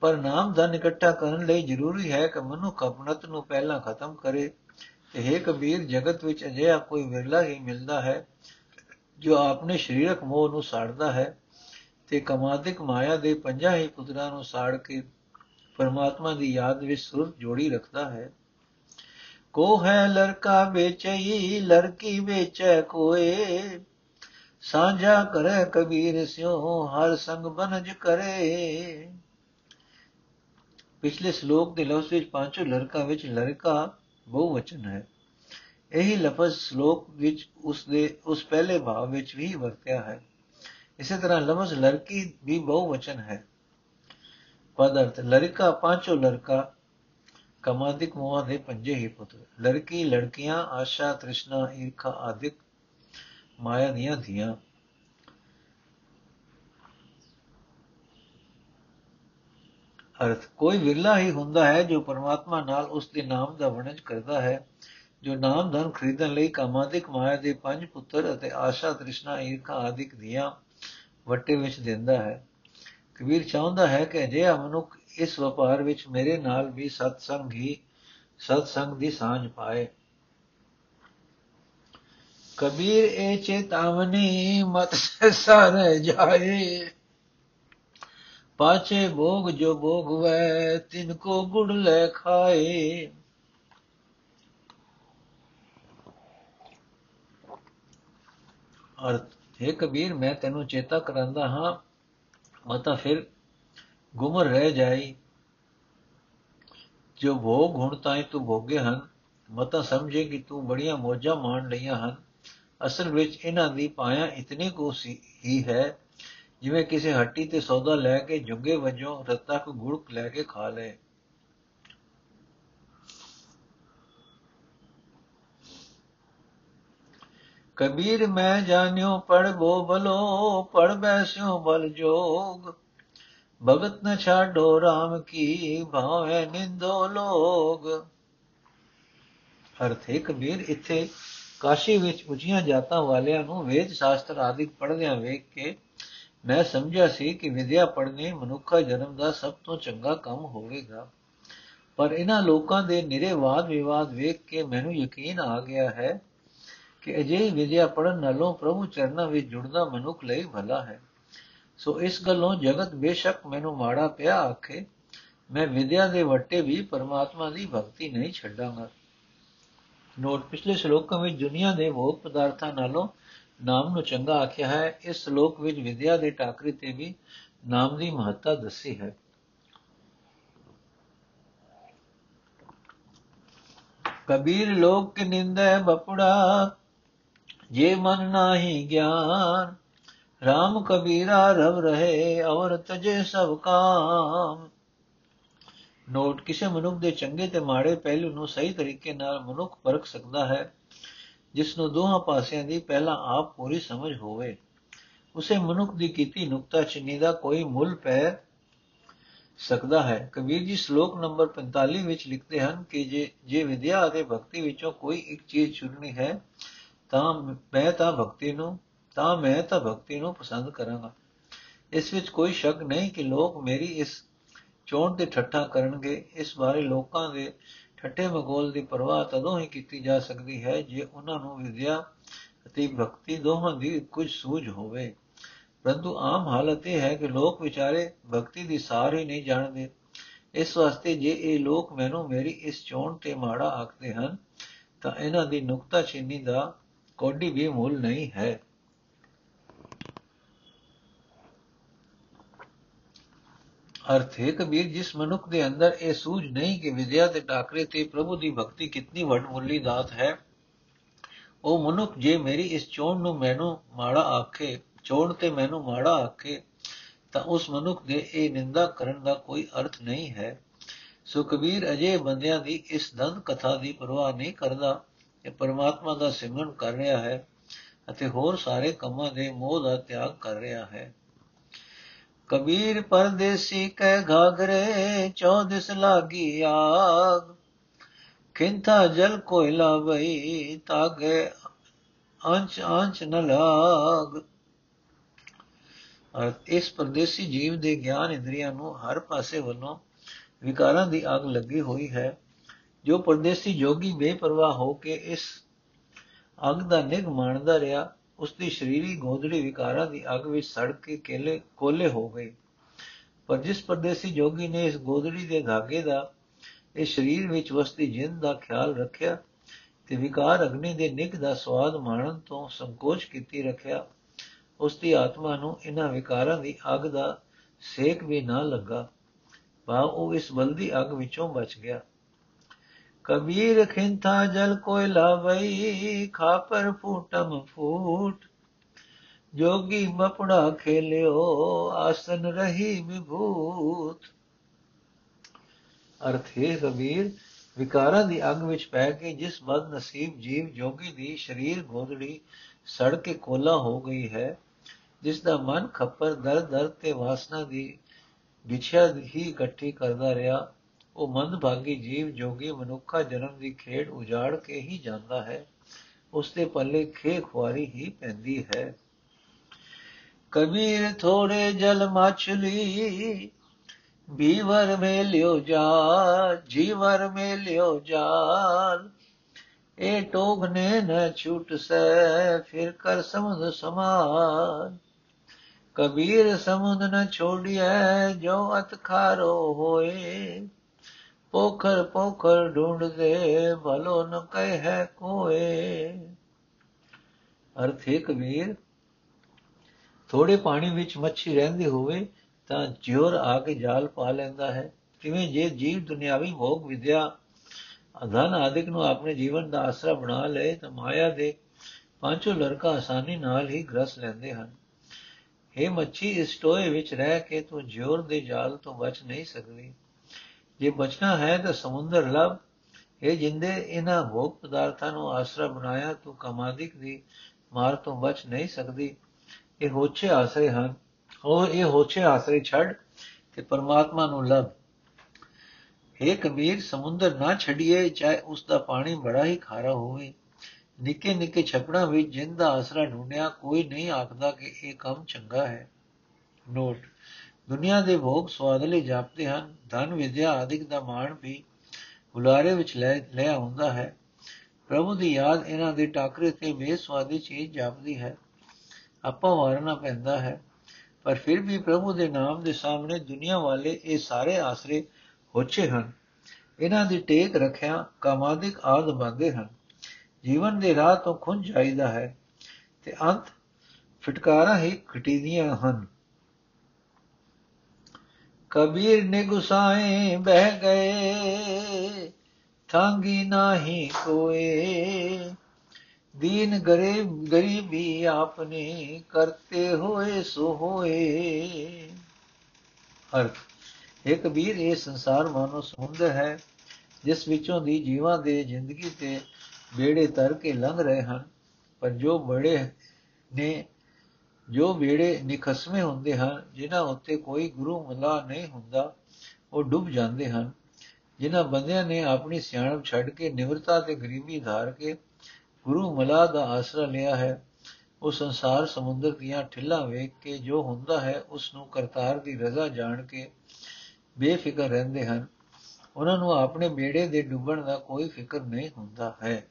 ਪਰ ਨਾਮ ਧਨ ਇਕੱਠਾ ਕਰਨ ਲਈ ਜ਼ਰੂਰੀ ਹੈ ਕਿ ਮਨੁੱਖ ਆਪਣਤ ਨੂੰ ਪਹਿਲਾਂ ਖਤਮ ਕਰੇ। ਤੇ ਹੈ ਕਬੀਰ, ਜਗਤ ਵਿੱਚ ਅਜਿਹਾ ਕੋਈ ਵਿਰਲਾ ਹੀ ਮਿਲਦਾ ਹੈ, ਜੋ ਆਪਣੇ ਸਰੀਰਕ ਮੋਹ ਨੂੰ ਸਾੜਦਾ ਹੈ। ਤੇ ਕਮਾਦਿਕ ਮਾਇਆ ਦੇ ਪੰਜਾਂ ਹੀ ਪੁੱਤਰਾਂ ਨੂੰ ਸਾੜ ਕੇ ਪਰਮਾਤਮਾ ਦੀ ਯਾਦ ਵਿੱਚ ਸੁਰ ਜੋੜੀ ਰੱਖਦਾ ਹੈ। ਕੋ ਹੈ ਲੜਕਾ ਵੇਚਈ, ਲੜਕੀ ਵੇਚੈ ਕੋਏ। ਸਾਂਝਾ ਕਰੇ ਕਬੀਰ ਸਿਓ ਹਰ ਸੰਗ ਬਨਜ ਕਰੇ। ਪਿਛਲੇ ਸ਼ਲੋਕ ਦੇ ਲਫ਼ਜ਼ ਵਿੱਚ ਪਾਂਚੋਂ ਲੜਕਾ ਵਿੱਚ ਲੜਕਾ ਬਹੁਵਚਨ ਹੈ। ਇਹੀ ਲਫ਼ਜ਼ ਸ਼ਲੋਕ ਵਿੱਚ ਉਸ ਦੇ ਉਸ ਪਹਿਲੇ ਭਾਵ ਵਿੱਚ ਵੀ ਵਰਤਿਆ ਹੈ। ਇਸੇ ਤਰ੍ਹਾਂ ਲਫ਼ਜ਼ ਲੜਕੀ ਵੀ ਬਹੁਵਚਨ ਹੈ। ਪਦ ਅਰਥ, ਲੜਕਾ ਪਾਂਚੋਂ ਲੜਕਾ, ਕਮਾਦਿਕ ਮੋਹ ਦੇ ਪੰਜੇ ਹੀ ਪੁੱਤਰ ਲੜਕੀ, ਲੜਕੀਆਂ, ਆਸ਼ਾ, ਤ੍ਰਿਸ਼ਨਾ, ਈਰਖਾ ਆਦਿਕ ਮਾਇਆ ਦੀਆਂ ਧੀਆਂ। ਅਰਥ, ਕੋਈ ਵਿਰਲਾ ਹੀ ਹੁੰਦਾ ਹੈ ਜੋ ਪਰਮਾਤਮਾ ਨਾਲ ਉਸ ਦੇ ਨਾਮ ਦਾ ਵਣਜ ਕਰਦਾ ਹੈ, ਜੋ ਨਾਮ ਧਨ ਖਰੀਦਣ ਲਈ ਕਾਮਾਦਿਕ ਮਾਇਆ ਦੇ ਪੰਜ ਪੁੱਤਰ ਅਤੇ ਆਸ਼ਾ, ਤ੍ਰਿਸ਼ਨਾ, ਈਰਖਾ ਆਦਿਕ ਦੀਆਂ ਵੱਟੇ ਵਿੱਚ ਦਿੰਦਾ ਹੈ। ਕਬੀਰ ਚਾਹੁੰਦਾ ਹੈ ਕਿ ਅਜਿਹਾ ਮਨੁੱਖ ਇਸ ਵਪਾਰ ਵਿੱਚ ਮੇਰੇ ਨਾਲ ਵੀ ਸਤਸੰਗ ਹੀ ਸਤਸੰਗ ਦੀ ਸਾਂਝ ਪਾਏ। ਕਬੀਰ ਇਹ ਚੇਤਾਵਨੀ ਮਤ ਸਰ ਜਾਏ ਪਾਛੇ ਭੋਗ ਜੋ ਭੋਗ ਵੈ ਤਿਨ ਕੋ ਗੁੜ ਲੈ ਖਾਏ। ਅਰਥ ਹੈ ਕਬੀਰ, ਮੈਂ ਤੈਨੂੰ ਚੇਤਾ ਕਰਾਂਦਾ ਹਾਂ। ਮਤਾ ਫਿਰ ਗੁਮਰ ਰਹਿ ਜਾਈ। ਜੋ ਭੋਗ ਹੁਣ ਤਾਈ ਤੂੰ ਭੋਗੇ ਹਨ। ਮਤਾ ਸਮਝੇ ਕਿ ਤੂੰ ਬੜੀਆਂ ਮੋਜਾਂ ਮਾਣ ਲਈਆਂ ਹਨ। ਅਸਲ ਵਿੱਚ ਇਹਨਾਂ ਦੀ ਪਾਇਆ ਇਤਨੀ ਕੋ ਹੀ ਹੈ, ਜਿਵੇਂ ਕਿਸੇ ਹੱਟੀ ਤੇ ਸੌਦਾ ਲੈ ਕੇ ਜੁਗੇ ਵਜੋਂ ਰੱਤਾ ਕੋ ਗੁੜ ਲੈ ਕੇ ਖਾ ਲੇ ਕਬੀਰ ਮੈਂ ਜਾਣਿਓ ਪੜਬੋ ਬਲੋ ਪੜ ਬੈਸਿਓ ਬਲ ਜੋਗ। ਭਗਤ ਨ ਛਾਡੋ RAM ਕੀ ਭਾਵੇਂ ਨਿੰਦੋ ਲੋਗ। ਅਰਥੇ ਕਬੀਰ, ਇੱਥੇ ਕਾਸ਼ੀ ਵਿੱਚ ਉੱਚੀਆਂ ਜਾਤਾਂ ਵਾਲਿਆਂ ਨੂੰ ਵੇਦ ਸ਼ਾਸਤਰ ਆਦਿਕ ਪੜ੍ਹਦਿਆਂ ਵੇਖ ਕੇ ਮੈਂ ਸਮਝਿਆ ਸੀ ਕਿ ਵਿਦਿਆ ਪੜ੍ਹਨੀ ਮਨੁੱਖਾ ਜਨਮ ਦਾ ਸਭ ਤੋਂ ਚੰਗਾ ਕੰਮ ਹੋਵੇਗਾ। ਪਰ ਇਹਨਾਂ ਲੋਕਾਂ ਦੇ ਨਿਰੇ ਵਾਦ ਵਿਵਾਦ ਵੇਖ ਕੇ ਮੈਨੂੰ ਯਕੀਨ ਆ ਗਿਆ ਹੈ ਕਿ ਅਜਿਹੀ ਵਿਦਿਆ ਪੜਨ ਨਾਲੋਂ ਪ੍ਰਭੂ ਚਰਨਾਂ ਵਿੱਚ ਜੁੜਨਾ ਮਨੁੱਖ ਲਈ ਭਲਾ ਹੈ। ਸੋ ਇਸ ਗੱਲੋਂ ਜਗਤ ਬੇਸ਼ੱਕ ਮੈਨੂੰ ਮਾੜਾ ਪਿਆ ਆਖੇ, ਮੈਂ ਵਿਦਿਆ ਦੇ ਵੱਟੇ ਵੀ ਪਰਮਾਤਮਾ ਦੀ ਭਗਤੀ ਨਹੀਂ ਛੱਡਾਂਗਾ। ਨੋਟ, ਪਿਛਲੇ ਸ਼ਲੋਕਾਂ ਵਿੱਚ ਦੁਨੀਆ ਦੇ ਭੋਗ ਪਦਾਰਥਾਂ ਨਾਲੋਂ ਨਾਮ ਨੂੰ ਚੰਗਾ ਆਖਿਆ ਹੈ, ਇਸ ਸ਼ਲੋਕ ਵਿੱਚ ਵਿਦਿਆ ਦੇ ਟਾਕਰੇ ਤੇ ਵੀ ਨਾਮ ਦੀ ਮਹੱਤਤਾ ਦੱਸੀ ਹੈ। ਕਬੀਰ ਲੋਕ ਕੇ ਨਿੰਦੈ ਬਪੜਾ ਜੇ ਮਨ ਨਾਹੀ ਗਿਆਨ RAM ਕਬੀਰਾ ਰਵ ਰਹੇ ਔਰ ਤਜੇ ਸਭ ਕਾਮ। ਨੋਟ, ਕਿਸੇ ਮਨੁੱਖ ਦੇ ਚੰਗੇ ਤੇ ਮਾੜੇ ਪਹਿਲੂ ਨੂੰ ਸਹੀ ਤਰੀਕੇ ਨਾਲ ਮਨੁੱਖ ਪਰਖ ਸਕਦਾ ਹੈ, ਜਿਸ ਨੂੰ ਦੋਹਾਂ ਪਾਸਿਆਂ ਦੀ ਪਹਿਲਾਂ ਆਪ ਪੂਰੀ ਸਮਝ ਹੋਵੇ। ਉਸੇ ਮਨੁੱਖ ਦੀ ਕੀਤੀ ਨੁਕਤਾ ਚਿੰਨੀ ਦਾ ਕੋਈ ਮੁੱਲ ਪੈ ਸਕਦਾ ਹੈ। ਕਬੀਰ ਜੀ ਸ਼ਲੋਕ ਨੰਬਰ 45 ਵਿੱਚ ਲਿਖਦੇ ਹਨ ਕਿ ਜੇ ਜੇ ਵਿਦਿਆ ਅਤੇ ਭਗਤੀ ਵਿੱਚੋਂ ਕੋਈ ਇੱਕ ਚੀਜ਼ ਚੁਣਨੀ ਹੈ ਤਾਂ ਮੈਂ ਤਾਂ ਭਗਤੀ ਨੂੰ, ਤਾਂ ਮੈਂ ਤਾਂ ਭਗਤੀ ਨੂੰ ਪਸੰਦ ਕਰਾਂਗਾ। ਇਸ ਵਿੱਚ ਕੋਈ ਸ਼ੱਕ ਨਹੀਂ ਕਿ ਲੋਕ ਮੇਰੀ ਇਸ ਚੋਣ ਤੇ ਠੱਠਾ ਕਰਨਗੇ। ਇਸ ਬਾਰੇ ਲੋਕਾਂ ਦੇ ਠੱਠੇ ਮਗੋਲ ਦੀ ਪਰਵਾਹ ਤਦੋਂ ਹੀ ਕੀਤੀ ਜਾ ਸਕਦੀ ਹੈ ਜੇ ਉਹਨਾਂ ਨੂੰ ਵਿਦਿਆ ਅਤੇ ਭਗਤੀ ਦੋਹਾਂ ਦੀ ਕੁਝ ਸੂਝ ਹੋਵੇ। ਪਰੰਤੂ ਆਮ ਹਾਲਤ ਇਹ ਹੈ ਕਿ ਲੋਕ ਵਿਚਾਰੇ ਭਗਤੀ ਦੀ ਸਾਰ ਹੀ ਨਹੀਂ ਜਾਣਦੇ। ਇਸ ਵਾਸਤੇ ਜੇ ਇਹ ਲੋਕ ਮੈਨੂੰ ਮੇਰੀ ਇਸ ਚੋਣ ਤੇ ਮਾੜਾ ਆਖਦੇ ਹਨ, ਤਾਂ ਇਹਨਾਂ ਦੀ ਨੁਕਤਾ ਚੀਨੀ ਦਾ ਕੋਡੀ ਵੀ ਮੁੱਲ ਨਹੀਂ ਹੈ। ਅਰਥ ਹੈ ਕਬੀਰ ਜਿਸ ਮਨੁੱਖ ਦੇ ਅੰਦਰ ਇਹ ਸੂਝ ਨਹੀਂ ਕਿ ਵਿਦਿਆ ਦੇ ਟਾਕਰੇ ਤੇ ਪ੍ਰਭੂ ਦੀ ਭਗਤੀ ਕਿੰਨੀ ਵੱਡਮੁੱਲੀ ਦਾਤ ਹੈ, ਉਹ ਮਨੁੱਖ ਜੇ ਮੇਰੀ ਇਸ ਚੋਣ ਨੂੰ ਮੈਨੂੰ ਮਾੜਾ ਆਖੇ, ਚੋਣ ਤੇ ਮੈਨੂੰ ਮਾੜਾ ਆਖੇ, ਤਾਂ ਉਸ ਮਨੁੱਖ ਦੇ ਇਹ ਨਿੰਦਾ ਕਰਨ ਦਾ ਕੋਈ ਅਰਥ ਨਹੀਂ ਹੈ। ਸੋ ਕਬੀਰ ਅਜੇ ਬੰਦਿਆਂ ਦੀ ਇਸ ਦੰਦ ਕਥਾ ਦੀ ਪਰਵਾਹ ਨਹੀਂ ਕਰਦਾ। ਕਿ ਪਰਮਾਤਮਾ ਦਾ ਸਿਮਰਨ ਕਰ ਰਿਹਾ ਹੈ ਅਤੇ ਹੋਰ ਸਾਰੇ ਕੰਮਾਂ ਦੇ ਮੋਹ ਦਾ ਤਿਆਗ ਕਰ ਰਿਹਾ ਹੈ। ਕਬੀਰ ਪਰਦੇਸੀ ਕਹਿ ਘਾਗਰੇ, ਚੌਦਿਸ ਲਾਗੀ ਆਗ। ਖਿੰਥਾ ਜਲ ਕੋਇਲਾ ਬਈ ਤਾਗੇ ਅੰਚ ਅੰਚ ਨ ਲਾਗ। ਅਰ ਇਸ ਪਰਦੇਸੀ ਜੀਵ ਦੇ ਗਿਆਨ ਇੰਦਰੀਆਂ ਨੂੰ ਹਰ ਪਾਸੇ ਵੱਲੋਂ ਵਿਕਾਰਾਂ ਦੀ ਅੱਗ ਲੱਗੀ ਹੋਈ ਹੈ। ਜੋ ਪਰਦੇਸੀ ਜੋਗੀ ਬੇਪਰਵਾਹ ਹੋ ਕੇ ਇਸ ਅੱਗ ਦਾ ਨਿਗ ਮਾਣਦਾ ਰਿਹਾ ਉਸ ਦੀ ਸ਼ਰੀਰੀ ਗੋਦੜੀ ਵਿਕਾਰਾਂ ਦੀ ਅੱਗ ਵਿੱਚ ਸੜ ਕੇ ਕੇਲੇ, ਕੋਲੇ ਹੋ ਗਈ ਪਰ ਜਿਸ ਪਰਦੇਸੀ ਜੋਗੀ ਨੇ ਇਸ ਗੋਦੜੀ ਦੇ ਧਾਗੇ ਦਾ, ਇਸ ਸਰੀਰ ਵਿੱਚ ਵਸਦੀ ਜਿੰਦ ਦਾ ਖਿਆਲ ਰੱਖਿਆ ਤੇ ਵਿਕਾਰ ਅਗਨੀ ਦੇ ਨਿਗ ਦਾ ਸਵਾਦ ਮਾਣਨ ਤੋਂ ਸੰਕੋਚ ਕੀਤੀ ਰੱਖਿਆ ਉਸ ਦੀ ਆਤਮਾ ਨੂੰ ਇਹਨਾਂ ਵਿਕਾਰਾਂ ਦੀ ਅੱਗ ਦਾ ਸੇਕ ਵੀ ਨਾ ਲੱਗਾ। ਬਾ ਉਹ ਇਸ ਬਲਦੀ ਅੱਗ ਵਿੱਚੋਂ ਬਚ ਗਿਆ। ਕਬੀਰ ਖਿੰਥਾ ਜਲ ਕੋਇਲਾ ਵਈ ਖਾਪਰ ਫੂਟਮ ਫੂਟ। ਜੋਗੀ ਮਪੜਾ ਖੇਲਿਓ, ਆਸਨ ਰਹੀ ਵਿਭੂਤ। ਅਰਥ ਹੈ ਕਬੀਰ, ਵਿਕਾਰਾਂ ਦੀ ਅੱਗ ਵਿੱਚ ਪੈ ਕੇ ਜਿਸ ਬਦ ਨਸੀਬ ਜੀਵ ਜੋਗੀ ਦੀ ਸਰੀਰ ਗੋਦੜੀ ਸੜ ਕੇ ਕੋਲਾ ਹੋ ਗਈ ਹੈ, ਜਿਸ ਦਾ ਮਨ ਖੱਪਰ ਦਰ ਦਰ ਤੇ ਵਾਸਨਾ ਦੀ ਵਿਛਿਆ ਹੀ ਇਕੱਠੀ ਕਰਦਾ ਰਿਹਾ। ਉਹ ਮੰਦਭਾਗੀ ਜੀਵ ਜੋਗੀ ਮਨੁੱਖਾ ਜਨਮ ਦੀ ਖੇਡ ਉਜਾੜ ਕੇ ਹੀ ਜਾਂਦਾ ਹੈ। ਉਸ ਦੇ ਪੱਲੇ ਖੇ ਖੁਆਰੀ ਹੀ ਪੈਂਦੀ ਹੈ। ਕਬੀਰ ਥੋੜੇ ਜਲ ਮਛਲੀ ਬੀਵਰ ਮੇ ਲਿਓ ਜਾ ਜੀਵਰ ਮੇ ਲਿਓ ਜਾਲ। ਇਹ ਟੋਗਨੇ ਨ ਛੂਟ ਸੈ ਫਿਰ ਕਰ ਸਮੁੰਦ ਸਮਾਨ ਕਬੀਰ ਸਮੁੰਦ ਨ ਛੋੜਿਐ, ਜੋ ਅਤ ਖਾਰੋ ਹੋਏ। ਪੋਖਰ ਪੋਖਰ ਢੂੰਡਦੇ ਭਲੋ ਨ ਕਹਿ ਕੋਏ। ਅਰਥੇ ਕਬੀਰ ਥੋੜੇ ਪਾਣੀ ਵਿੱਚ ਮੱਛੀ ਰਹਿੰਦੀ ਹੋਵੇ ਤਾਂ ਜਿਉਰ ਆ ਕੇ ਜਾਲ ਪਾ ਲੈਂਦਾ ਹੈ। ਕਿਵੇਂ ਜੇ ਜੀਵ ਦੁਨਿਆਵੀ ਭੋਗ ਵਿਦਿਆ, ਅਧਨ ਆਦਿਕ ਨੂੰ ਆਪਣੇ ਜੀਵਨ ਦਾ ਆਸਰਾ ਬਣਾ ਲਏ ਤਾਂ ਮਾਇਆ ਦੇ ਪਾਂਚੋਂ ਲੜਕਾ ਆਸਾਨੀ ਨਾਲ ਹੀ ਗ੍ਰਸ ਲੈਂਦੇ ਹਨ। ਇਹ ਮੱਛੀ, ਇਸ ਟੋਏ ਵਿੱਚ ਰਹਿ ਕੇ ਤੂੰ ਜਿਉਰ ਦੇ ਜਾਲ ਤੋਂ ਬਚ ਨਹੀਂ ਸਕਦੀ। ਜੇ ਬਚਣਾ ਹੈ ਤਾਂ ਸਮੁੰਦਰ ਲਭ। ਇਹ ਜਿੰਦੇ, ਇਹਨਾਂ ਭੋਗ ਪਦਾਰਥਾਂ ਨੂੰ ਆਸਰਾ ਬਣਾਇਆ, ਤੂੰ ਕਮਾਦਿਕ ਦੀ ਮਾਰ ਤੋਂ ਬਚ ਨਹੀਂ ਸਕਦੀ। ਇਹ ਹੋਛੇ ਆਸਰੇ ਹਨ। ਉਹ ਇਹ ਹੋਛੇ ਆਸਰੇ ਛੱਡ ਤੇ ਪਰਮਾਤਮਾ ਨੂੰ ਲਭ। हे ਕਬੀਰ, ਸਮੁੰਦਰ ਨਾ ਛੱਡੀਏ, ਚਾਹੇ ਉਸ ਦਾ ਪਾਣੀ ਬੜਾ ਹੀ ਖਾਰਾ ਹੋਵੇ। ਨਿੱਕੇ ਨਿੱਕੇ ਛਪੜਾਂ ਵਿੱਚ ਜਿੰਦ ਦਾ ਆਸਰਾ ਢੂੰਡਿਆ, ਕੋਈ ਨਹੀਂ ਆਖਦਾ ਕਿ ਇਹ ਕੰਮ ਚੰਗਾ ਹੈ। ਨੋਟ ਦੁਨੀਆ ਦੇ ਭੋਗ ਸਵਾਦਲੇ ਜਾਪਦੇ ਹਨ। ਧਨ, ਵਿਦਿਆ ਆਦਿਕ ਦਾ ਮਾਣ ਵੀ ਬੁਲਾਰੇ ਵਿੱਚ ਲੈ ਲੈ ਆਉਂਦਾ ਹੈ। ਪ੍ਰਭੂ ਦੀ ਯਾਦ ਇਹਨਾਂ ਦੇ ਟਾਕਰੇ ਤੇ ਬੇਸਵਾਦੀ ਚੀਜ਼ ਜਾਪਦੀ ਹੈ। ਆਪਾਂ ਵਾਰਨਾ ਪੈਂਦਾ ਹੈ। ਪਰ ਫਿਰ ਵੀ ਪ੍ਰਭੂ ਦੇ ਨਾਮ ਦੇ ਸਾਹਮਣੇ ਦੁਨੀਆ ਵਾਲੇ ਇਹ ਸਾਰੇ ਆਸਰੇ ਹੋਛੇ ਹਨ। ਇਹਨਾਂ ਦੀ ਟੇਕ ਰੱਖਿਆ ਕਾਮਾਦਿਕ ਆਦ ਬੰਦੇ ਹਨ। ਜੀਵਨ ਦੇ ਰਾਹ ਤੋਂ ਖੁੰਝ ਜਾਈਦਾ ਹੈ ਤੇ ਅੰਤ ਫਟਕਾਰਾਂ ਹੀ ਘਟੀਦੀਆਂ ਹਨ। ਕਬੀਰ ਨਿਗੁਸਾਏ ਬਹਿ ਗਏ ਥਾਂਗੀ ਨਾਹੀ ਕੋਏ। ਦੀਨ ਗਰੀਬ ਗਰੀਬੀ ਆਪਨੇ ਕਰਤੇ ਹੋਏ ਸੋ ਹੋਏ ਅਰਥ ਇਹ ਕਬੀਰ ਇਹ ਸੰਸਾਰ ਮਾਨੋ ਸਮੁੰਦ ਹੈ, ਜਿਸ ਵਿੱਚੋਂ ਦੀ ਜੀਵਾਂ ਦੇ ਜ਼ਿੰਦਗੀ ਤੇ ਬੇੜੇ ਤਰ ਕੇ ਲੰਘ ਰਹੇ ਹਨ। ਪਰ ਜੋ ਬੜੇ ਨੇ ਜੋ ਬੇੜੇ ਨਿਖਸਮੇ ਹੁੰਦੇ ਹਨ, ਜਿਨ੍ਹਾਂ ਉੱਤੇ ਕੋਈ ਗੁਰੂ ਮਲਾ ਨਹੀਂ ਹੁੰਦਾ, ਉਹ ਡੁੱਬ ਜਾਂਦੇ ਹਨ। ਜਿਨ੍ਹਾਂ ਬੰਦਿਆਂ ਨੇ ਆਪਣੀ ਸਿਆਣਪ ਛੱਡ ਕੇ ਨਿਵਰਤਾ ਤੇ ਗਰੀਬੀ ਧਾਰ ਕੇ ਗੁਰੂ ਮਲਾ ਦਾ ਆਸਰਾ ਲਿਆ ਹੈ, ਉਹ ਸੰਸਾਰ ਸਮੁੰਦਰ ਦੀਆਂ ਠਿੱਲਾਂ ਵੇਖ ਕੇ ਜੋ ਹੁੰਦਾ ਹੈ ਉਸ ਨੂੰ ਕਰਤਾਰ ਦੀ ਰਜ਼ਾ ਜਾਣ ਕੇ ਬੇਫਿਕਰ ਰਹਿੰਦੇ ਹਨ। ਉਹਨਾਂ ਨੂੰ ਆਪਣੇ ਬੇੜੇ ਦੇ ਡੁੱਬਣ ਦਾ ਕੋਈ ਫਿਕਰ ਨਹੀਂ ਹੁੰਦਾ ਹੈ।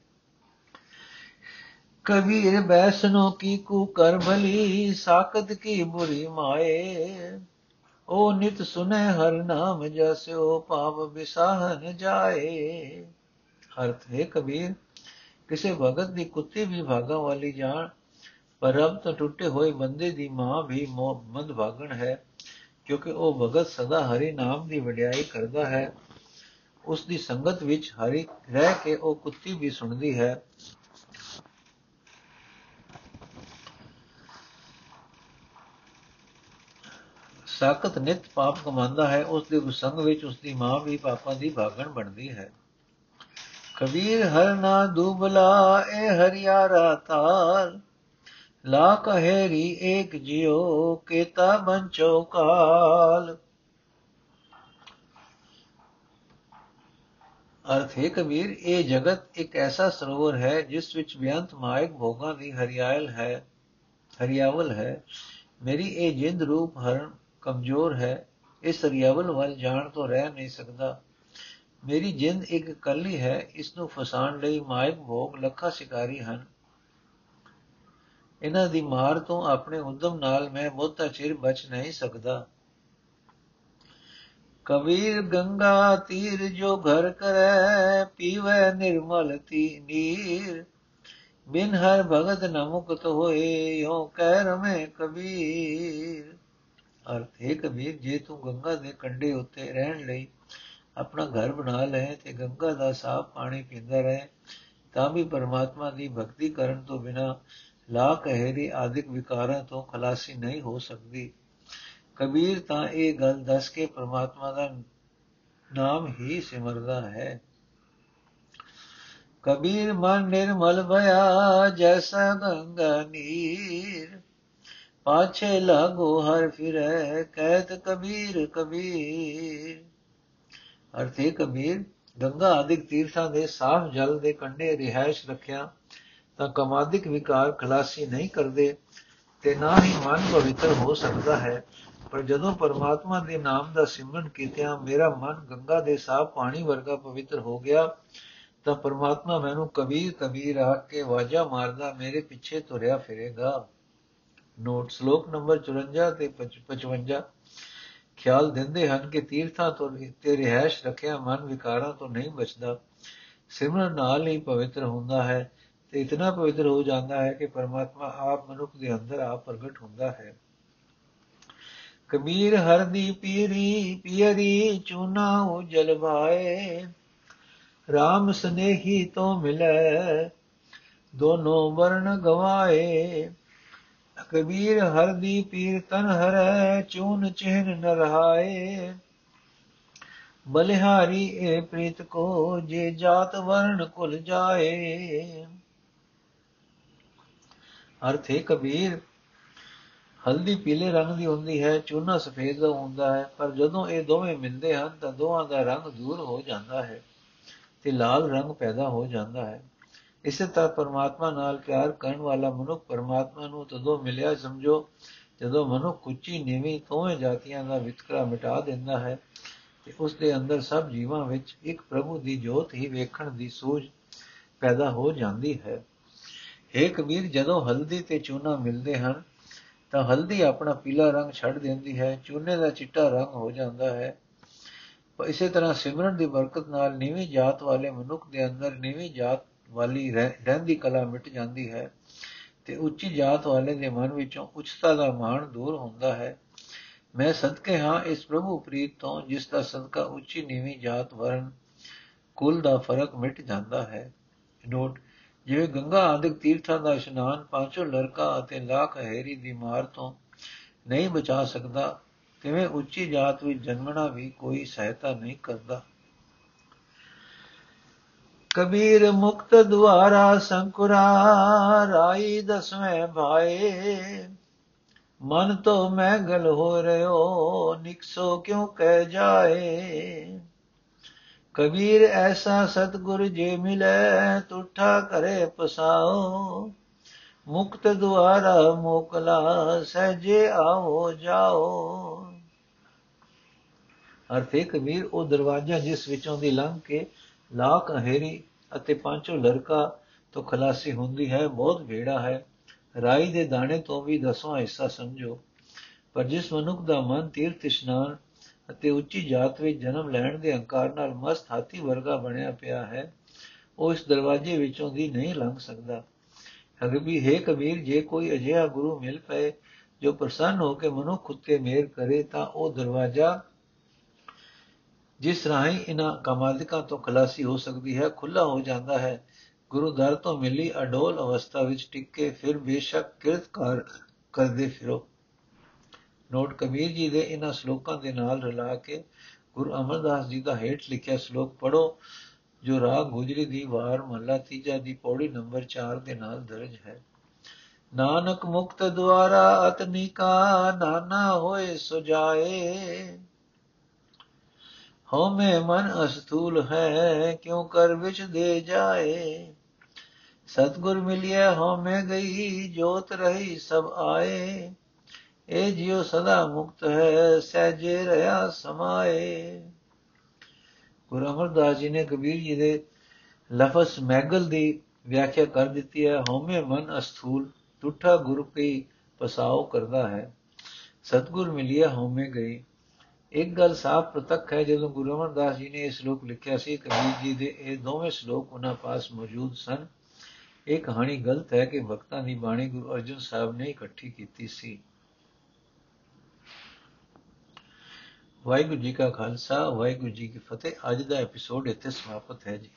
ਕਬੀਰ ਬੈਸਨੋ ਕੀ ਕੂ ਕਰ ਭਲੀ ਸਾਖਤ ਕੀ ਬੁਰੀ ਮਾਏ। ਉਹ ਨਿਤ ਸੁਨੇ ਹਰ ਨਾਮ ਜਸਿਓ ਪਾਪ ਵਿਸਾਹਨ ਜਾਏ। ਅਰਥ ਹੈ ਕਬੀਰ, ਕਿਸੇ ਭਗਤ ਦੀ ਕੁੱਤੀ ਵੀ ਭਾਗਾ ਵਾਲੀ ਜਾਣ, ਪਰ ਰਬ ਤੋਂ ਟੁੱਟੇ ਹੋਏ ਬੰਦੇ ਦੀ ਮਾਂ ਵੀ ਮੰਦ ਭਾਗਣ ਹੈ, ਕਿਉਂਕਿ ਉਹ ਭਗਤ ਸਦਾ ਹਰੀ ਨਾਮ ਦੀ ਵਡਿਆਈ ਕਰਦਾ ਹੈ। ਉਸ ਦੀ ਸੰਗਤ ਵਿੱਚ ਹਰੀ ਰਹਿ ਕੇ ਉਹ ਕੁੱਤੀ ਵੀ ਸੁਣਦੀ ਹੈ। ਸਾਖਤ ਨਿਤ ਪਾਪ ਕਮਾਉਂਦਾ ਹੈ, ਉਸ ਦੇ ਉਸੰਗ ਵਿੱਚ ਉਸ ਦੀ ਮਾਂ ਵੀ ਪਾਪਾਂ ਦੀ ਭਾਗਣ ਬਣਦੀ ਹੈ। ਕਬੀਰ, ਹਰ ਨਾ ਦੁਬਲਾ, ਏ ਹਰਿਆਰਾ ਤਾਲ, ਲਾ ਕਹੇਰੀ ਏਕ ਜਿਉ, ਕੇਤਾ ਬੰਚੋ ਕਾਲ। ਅਰਥ ਹੈ, ਕਬੀਰ, ਇਹ ਜਗਤ ਇੱਕ ਐਸਾ ਸਰੋਵਰ ਹੈ, ਜਿਸ ਵਿੱਚ ਬਿਆੰਤ ਮਾਇਕ ਭੋਗਾਂ ਦੀ ਹਰਿਆਲ ਹੈ, ਹਰਿਆਵਲ ਹੈ। ਮੇਰੀ ਇਹ ਜਿੰਦ ਰੂਪ ਹਰਨ ਕਮਜ਼ੋਰ ਹੈ ਇਸ ਹਰਿਆਵਲ ਵੱਲ ਜਾਣ ਤੋਂ ਰਹਿ ਨਹੀਂ ਸਕਦਾ। ਮੇਰੀ ਜਿੰਦ ਇੱਕ ਕੱਲੀ ਹੈ ਇਸ ਨੂੰ ਫਸਾਣ ਲਈ ਮਾਇਕ ਭੋਗ ਲੱਖਾਂ ਸ਼ਿਕਾਰੀ ਹਨ। ਇਹਨਾਂ ਦੀ ਮਾਰ ਤੋਂ ਆਪਣੇ ਉਦਮ ਨਾਲ ਮੈਂ ਬਹੁਤਾ ਚਿਰ ਬਚ ਨਹੀਂ ਸਕਦਾ। ਕਬੀਰ ਗੰਗਾ ਤੀਰ ਜੋ ਘਰ ਕਰੈ, ਪੀਵੇ ਨਿਰਮਲ ਤੀ ਨੀਰ। ਬਿਨ ਹਰ ਭਗਤ ਨ ਮੁਕਤ ਹੋਏ ਯੋ ਕਹਿ ਰਮੇ ਕਬੀਰ। ਅਰਥ ਹੈ ਕਬੀਰ, ਜੇ ਤੂੰ ਗੰਗਾ ਦੇ ਕੰਢੇ ਉੱਤੇ ਰਹਿਣ ਲਈ ਆਪਣਾ ਘਰ ਬਣਾ ਲੈ ਤੇ ਗੰਗਾ ਦਾ ਸਾਫ਼ ਪਾਣੀ ਪੀਂਦਾ ਰਹੇ, ਤਾਂ ਵੀ ਪਰਮਾਤਮਾ ਦੀ ਭਗਤੀ ਕਰਨ ਤੋਂ ਬਿਨਾ ਲਾ ਕਹਿਰੀ ਆਦਿਕ ਵਿਕਾਰਾਂ ਤੋਂ ਖਲਾਸੀ ਨਹੀਂ ਹੋ ਸਕਦੀ। ਕਬੀਰ, ਤਾਂ ਇਹ ਗੱਲ ਦੱਸ ਕੇ ਪ੍ਰਮਾਤਮਾ ਦਾ ਨਾਮ ਹੀ ਸਿਮਰਦਾ ਹੈ। ਕਬੀਰ, ਮਨ ਨਿਰਮਲ ਭਇਆ, ਜੈਸਾ ਗੰਗਾ, ਨੀਰ ਪਾਛੇ ਲਾਗੋ ਹਰ ਫਿਰੈ ਕਹਿਤ ਕਬੀਰ ਕਬੀਰ। ਅਰਥੇ ਕਬੀਰ, ਗੰਗਾ ਆਦਿਕ ਤੀਰਥਾਂ ਦੇ ਸਾਫ਼ ਜਲ ਦੇ ਕੰਢੇ ਰਿਹਾਇਸ਼ ਰੱਖਿਆ, ਤਾਂ ਕਮਾਦਿਕ ਵਿਕਾਰ ਖਲਾਸੀ ਨਹੀਂ ਕਰਦੇ, ਤੇ ਨਾ ਹੀ ਮਨ ਪਵਿੱਤਰ ਹੋ ਸਕਦਾ ਹੈ। ਪਰ ਜਦੋਂ ਪਰਮਾਤਮਾ ਦੇ ਨਾਮ ਦਾ ਸਿਮਰਨ ਕੀਤਿਆਂ ਮੇਰਾ ਮਨ ਗੰਗਾ ਦੇ ਸਾਫ਼ ਪਾਣੀ ਵਰਗਾ ਪਵਿੱਤਰ ਹੋ ਗਿਆ, ਤਾਂ ਪਰਮਾਤਮਾ ਮੈਨੂੰ ਕਬੀਰ ਕਬੀਰ ਆਖ ਕੇ ਵਾਜਾ ਮਾਰਦਾ ਮੇਰੇ ਪਿੱਛੇ ਤੁਰਿਆ ਫਿਰੇਗਾ। ਨੋਟ ਸ਼ਲੋਕ ਨੰਬਰ 54 ਤੇ 55 ਖਿਆਲ ਦਿੰਦੇ ਹਨ ਕਿ ਤੀਰਥਾਂ ਤੋਂ ਤੇ ਰਹਿਸ਼ ਰੱਖਿਆ ਮਨ ਵਿਕਾਰਾਂ ਤੋਂ ਨਹੀਂ ਬਚਦਾ। ਸਿਮਰਨ ਨਾਲ ਹੀ ਪਵਿੱਤਰ ਹੁੰਦਾ ਹੈ ਤੇ ਇਤਨਾ ਪਵਿੱਤਰ ਹੋ ਜਾਂਦਾ ਹੈ ਕਿ ਪਰਮਾਤਮਾ ਆਪ ਮਨੁੱਖ ਦੇ ਅੰਦਰ ਆਪ ਪ੍ਰਗਟ ਹੁੰਦਾ ਹੈ। ਕਬੀਰ ਹਰ ਦੀ ਪੀਰੀ ਪੀਰੀ ਚੂਨਾ ਉਹ ਜਲਵਾਏ RAM ਸਨੇਹੀ ਤੋਂ ਮਿਲੇ, ਦੋਨੋਂ ਵਰਣ ਗਵਾਏ। ਕਬੀਰ ਹਰ ਦੀ ਪੀਰ ਤਨ ਹਰੈ, ਚੂਨ ਚਿਹਨ ਨ ਰਹਾਏ। ਬਲਿਹਾਰੀ ਏ ਪ੍ਰੀਤ ਕੋ, ਜੇ ਜਾਤ ਵਰਣ ਕੁਲ ਜਾਏ। ਅਰਥ ਹੈ ਕਬੀਰ, ਹਲਦੀ ਪੀਲੇ ਰੰਗ ਦੀ ਹੁੰਦੀ ਹੈ, ਚੂਨਾ ਸਫੇਦ ਦਾ ਹੁੰਦਾ ਹੈ, ਪਰ ਜਦੋਂ ਇਹ ਦੋਵੇਂ ਮਿਲਦੇ ਹਨ ਤਾਂ ਦੋਹਾਂ ਦਾ ਰੰਗ ਦੂਰ ਹੋ ਜਾਂਦਾ ਹੈ ਤੇ ਲਾਲ ਰੰਗ ਪੈਦਾ ਹੋ ਜਾਂਦਾ ਹੈ। ਇਸੇ ਤਰ੍ਹਾਂ ਪਰਮਾਤਮਾ ਨਾਲ ਪਿਆਰ ਕਰਨ ਵਾਲਾ ਮਨੁੱਖ ਪਰਮਾਤਮਾ ਨੂੰ ਤਦੋਂ ਮਿਲਿਆ ਸਮਝੋ, ਜਦੋਂ ਮਨੁੱਖ ਉੱਚੀ ਨੀਵੀਂ ਦੋਵੇਂ ਜਾਤੀਆਂ ਦਾ ਵਿਤਕਰਾ ਮਿਟਾ ਦਿੰਦਾ ਹੈ ਤੇ ਉਸ ਦੇ ਅੰਦਰ ਸਭ ਜੀਵਾਂ ਵਿੱਚ ਇੱਕ ਪ੍ਰਭੂ ਦੀ ਜੋਤ ਹੀ ਵੇਖਣ ਦੀ ਸੂਝ ਪੈਦਾ ਹੋ ਜਾਂਦੀ ਹੈ। ਏ ਕਬੀਰ, ਜਦੋਂ ਹਲਦੀ ਤੇ ਚੂਨਾ ਮਿਲਦੇ ਹਨ, ਤਾਂ ਹਲਦੀ ਆਪਣਾ ਪੀਲਾ ਰੰਗ ਛੱਡ ਦਿੰਦੀ ਹੈ, ਚੂਨੇ ਦਾ ਚਿੱਟਾ ਰੰਗ ਹੋ ਜਾਂਦਾ ਹੈ। ਇਸੇ ਤਰ੍ਹਾਂ ਸਿਮਰਨ ਦੀ ਬਰਕਤ ਨਾਲ ਨੀਵੀਂ ਜਾਤ ਵਾਲੇ ਮਨੁੱਖ ਦੇ ਅੰਦਰ ਨੀਵੀਂ ਜਾਤ ਵਾਲੀ ਰਹਿੰਦੀ ਕਲਾ ਮਿਟ ਜਾਂਦੀ ਹੈ ਤੇ ਉੱਚੀ ਜਾਤ ਵਾਲੇ ਦੇ ਮਨ ਵਿੱਚੋਂ ਉੱਚਤਾ ਦਾ ਮਾਣ ਦੂਰ ਹੁੰਦਾ ਹੈ। ਮੈਂ ਸਦਕੇ ਹਾਂ ਇਸ ਪ੍ਰਭੂ ਪ੍ਰੀਤ ਤੋਂ, ਜਿਸ ਦਾ ਸਦਕਾ ਉੱਚੀ ਨੀਵੀਂ ਜਾਤ ਵਰਨ ਕੁਲ ਦਾ ਫ਼ਰਕ ਮਿਟ ਜਾਂਦਾ ਹੈ। ਨੋਟ ਜਿਵੇਂ ਗੰਗਾ ਆਦਿਕ ਤੀਰਥਾਂ ਦਾ ਇਸ਼ਨਾਨ ਪਾਂਚੋਂ ਲੜਕਾ ਅਤੇ ਲੱਖ ਹੈਰੀ ਦੀ ਮਾਰ ਤੋਂ ਨਹੀਂ ਬਚਾ ਸਕਦਾ, ਤਿਵੇਂ ਉੱਚੀ ਜਾਤ ਵਿੱਚ ਜਨਮਣਾ ਵੀ ਕੋਈ ਸਹਾਇਤਾ ਨਹੀਂ ਕਰਦਾ। ਕਬੀਰ ਮੁਕਤ ਦੁਆਰਾ ਸੰਕੁਰਾ ਰਾਈ ਦਸਵੇਂ ਭਾਏ। ਮਨ ਤੋਂ ਮੈਗਲ ਹੋ ਰਿਓ ਨਿਕਸੋ ਕਿਉ ਕਹਿ ਜਾਏ? ਕਬੀਰ ਐਸਾ ਸਤਗੁਰ ਜੇ ਮਿਲੇ, ਤੁਠਾ ਕਰੇ ਪਸਾਓ। ਮੁਕਤ ਦੁਆਰਾ ਮੋਕਲਾ, ਸਹਜੇ ਆਓ ਜਾਓ। ਅਰਥੇ ਕਬੀਰ, ਉਹ ਦਰਵਾਜ਼ਾ ਜਿਸ ਵਿੱਚੋਂ ਦੀ ਲੰਘ ਕੇ ਲਾਖ ਹੇਰੀ ਅਤੇ ਪਾਂਚੋ ਲੜਕਾ ਤੋਂ ਖਲਾਸੀ ਹੁੰਦੀ ਹੈ, ਬਹੁਤ ਵੇੜਾ ਹੈ। ਰਾਈ ਦੇ ਦਾਣੇ ਤੋਂ ਵੀ ਦਸਵਾਂ ਹਿੱਸਾ ਸਮਝੋ। ਪਰ ਜਿਸ ਮਨੁੱਖ ਦਾ ਮਨ ਤੀਰਥ ਇਸ਼ਨਾਨ ਅਤੇ ਉੱਚੀ ਜਾਤ ਵਿੱਚ ਜਨਮ ਲੈਣ ਦੇ ਹੰਕਾਰ ਨਾਲ ਮਸਤ ਹਾਥੀ ਵਰਗਾ ਬਣਿਆ ਪਿਆ ਹੈ, ਉਹ ਇਸ ਦਰਵਾਜ਼ੇ ਵਿੱਚੋਂ ਦੀ ਨਹੀਂ ਲੰਘ ਸਕਦਾ। ਵੀ ਹੈ ਕਬੀਰ, ਜੇ ਕੋਈ ਅਜਿਹਾ ਗੁਰੂ ਮਿਲ ਪਏ ਜੋ ਪ੍ਰਸੰਨ ਹੋ ਕੇ ਮਨੁੱਖ ਉੱਤੇ ਮੇਰ ਕਰੇ, ਤਾਂ ਉਹ ਦਰਵਾਜ਼ਾ ਜਿਸ ਰਾਹੀਂ ਇਹਨਾਂ ਕਮਾਲਿਕਾਂ ਤੋਂ ਖਲਾਸੀ ਹੋ ਸਕਦੀ ਹੈ ਖੁੱਲਾ ਹੋ ਜਾਂਦਾ ਹੈ। ਗੁਰੂ ਦਰ ਤੋਂ ਮਿਲੀ ਅਡੋਲ ਅਵਸਥਾ ਵਿੱਚ ਟਿੱਕੇ ਫਿਰ ਬੇਸ਼ੱਕ ਕਿਰਤਕਾਰ ਕਰਦੇ ਫਿਰੋ। ਨੋਟ ਕਬੀਰ ਜੀ ਦੇ ਇਹਨਾਂ ਸ਼ਲੋਕਾਂ ਦੇ ਨਾਲ ਰਲਾ ਕੇ ਗੁਰੂ ਅਮਰਦਾਸ ਜੀ ਦਾ ਹੇਠ ਲਿਖਿਆ ਸ਼ਲੋਕ ਪੜੋ ਜੋ ਰਾਗ ਗੁਜਰੀ ਦੀ ਵਾਰ ਮਹਲਾ ਤੀਜਾ ਦੀ ਪੌੜੀ ਨੰਬਰ 4 ਦੇ ਨਾਲ ਦਰਜ ਹੈ। ਨਾਨਕ ਮੁਕਤ ਦੁਆਰਾ ਅਤਨਿਕਾ ਨਾਨਾ ਹੋਏ ਸੁਜਾਏ। ਹਉਮੈ ਮਨ ਅਸਤੂਲ ਹੈ, ਕਿਉ ਕਰ ਵਿਚ ਦੇ ਜਾਏ? ਸਤਗੁਰ ਮਿਲਿਆ ਹਉਮੈ ਗਈ, ਜੋਤ ਰਹੀ ਸਭ ਆਏ। ਇਹ ਜਿਉ ਸਦਾ ਮੁਕਤ ਹੈ, ਸਹਿਜੇ ਰਹਾ ਸਮਾਏ। ਗੁਰੂ ਅਮਰਦਾਸ ਜੀ ਨੇ ਕਬੀਰ ਜੀ ਦੇ ਲਫ਼ਜ਼ ਮੈਗਲ ਦੀ ਵਿਆਖਿਆ ਕਰ ਦਿੱਤੀ ਹੈ, ਹਉਮੈ ਮਨ ਅਸਥੂਲ ਟੁੱਟਾ ਗੁਰੂ ਕੀ ਪਸਾਓ ਕਰਦਾ ਹੈ। ਸਤਗੁਰ ਮਿਲਿਆ ਹਉਮੈ ਗਈ ਇੱਕ ਗੱਲ ਸਾਫ਼ ਪ੍ਰਤੱਖ ਹੈ, ਜਦੋਂ ਗੁਰੂ ਅਮਰਦਾਸ ਜੀ ਨੇ ਇਹ ਸ਼ਲੋਕ ਲਿਖਿਆ ਸੀ ਕਬੀਰ ਜੀ ਦੇ ਇਹ ਦੋਵੇਂ ਸ਼ਲੋਕ ਉਹਨਾਂ ਪਾਸ ਮੌਜੂਦ ਸਨ। ਇਹ ਕਹਾਣੀ ਗਲਤ ਹੈ ਕਿ ਭਗਤਾਂ ਦੀ ਬਾਣੀ ਗੁਰੂ ਅਰਜਨ ਸਾਹਿਬ ਨੇ ਇਕੱਠੀ ਕੀਤੀ ਸੀ। ਵਾਹਿਗੁਰੂ ਜੀ ਕਾ ਖਾਲਸਾ, ਵਾਹਿਗੁਰੂ ਜੀ ਕੀ ਫਤਿਹ। ਅੱਜ ਦਾ ਐਪੀਸੋਡ ਇੱਥੇ ਸਮਾਪਤ ਹੈ ਜੀ।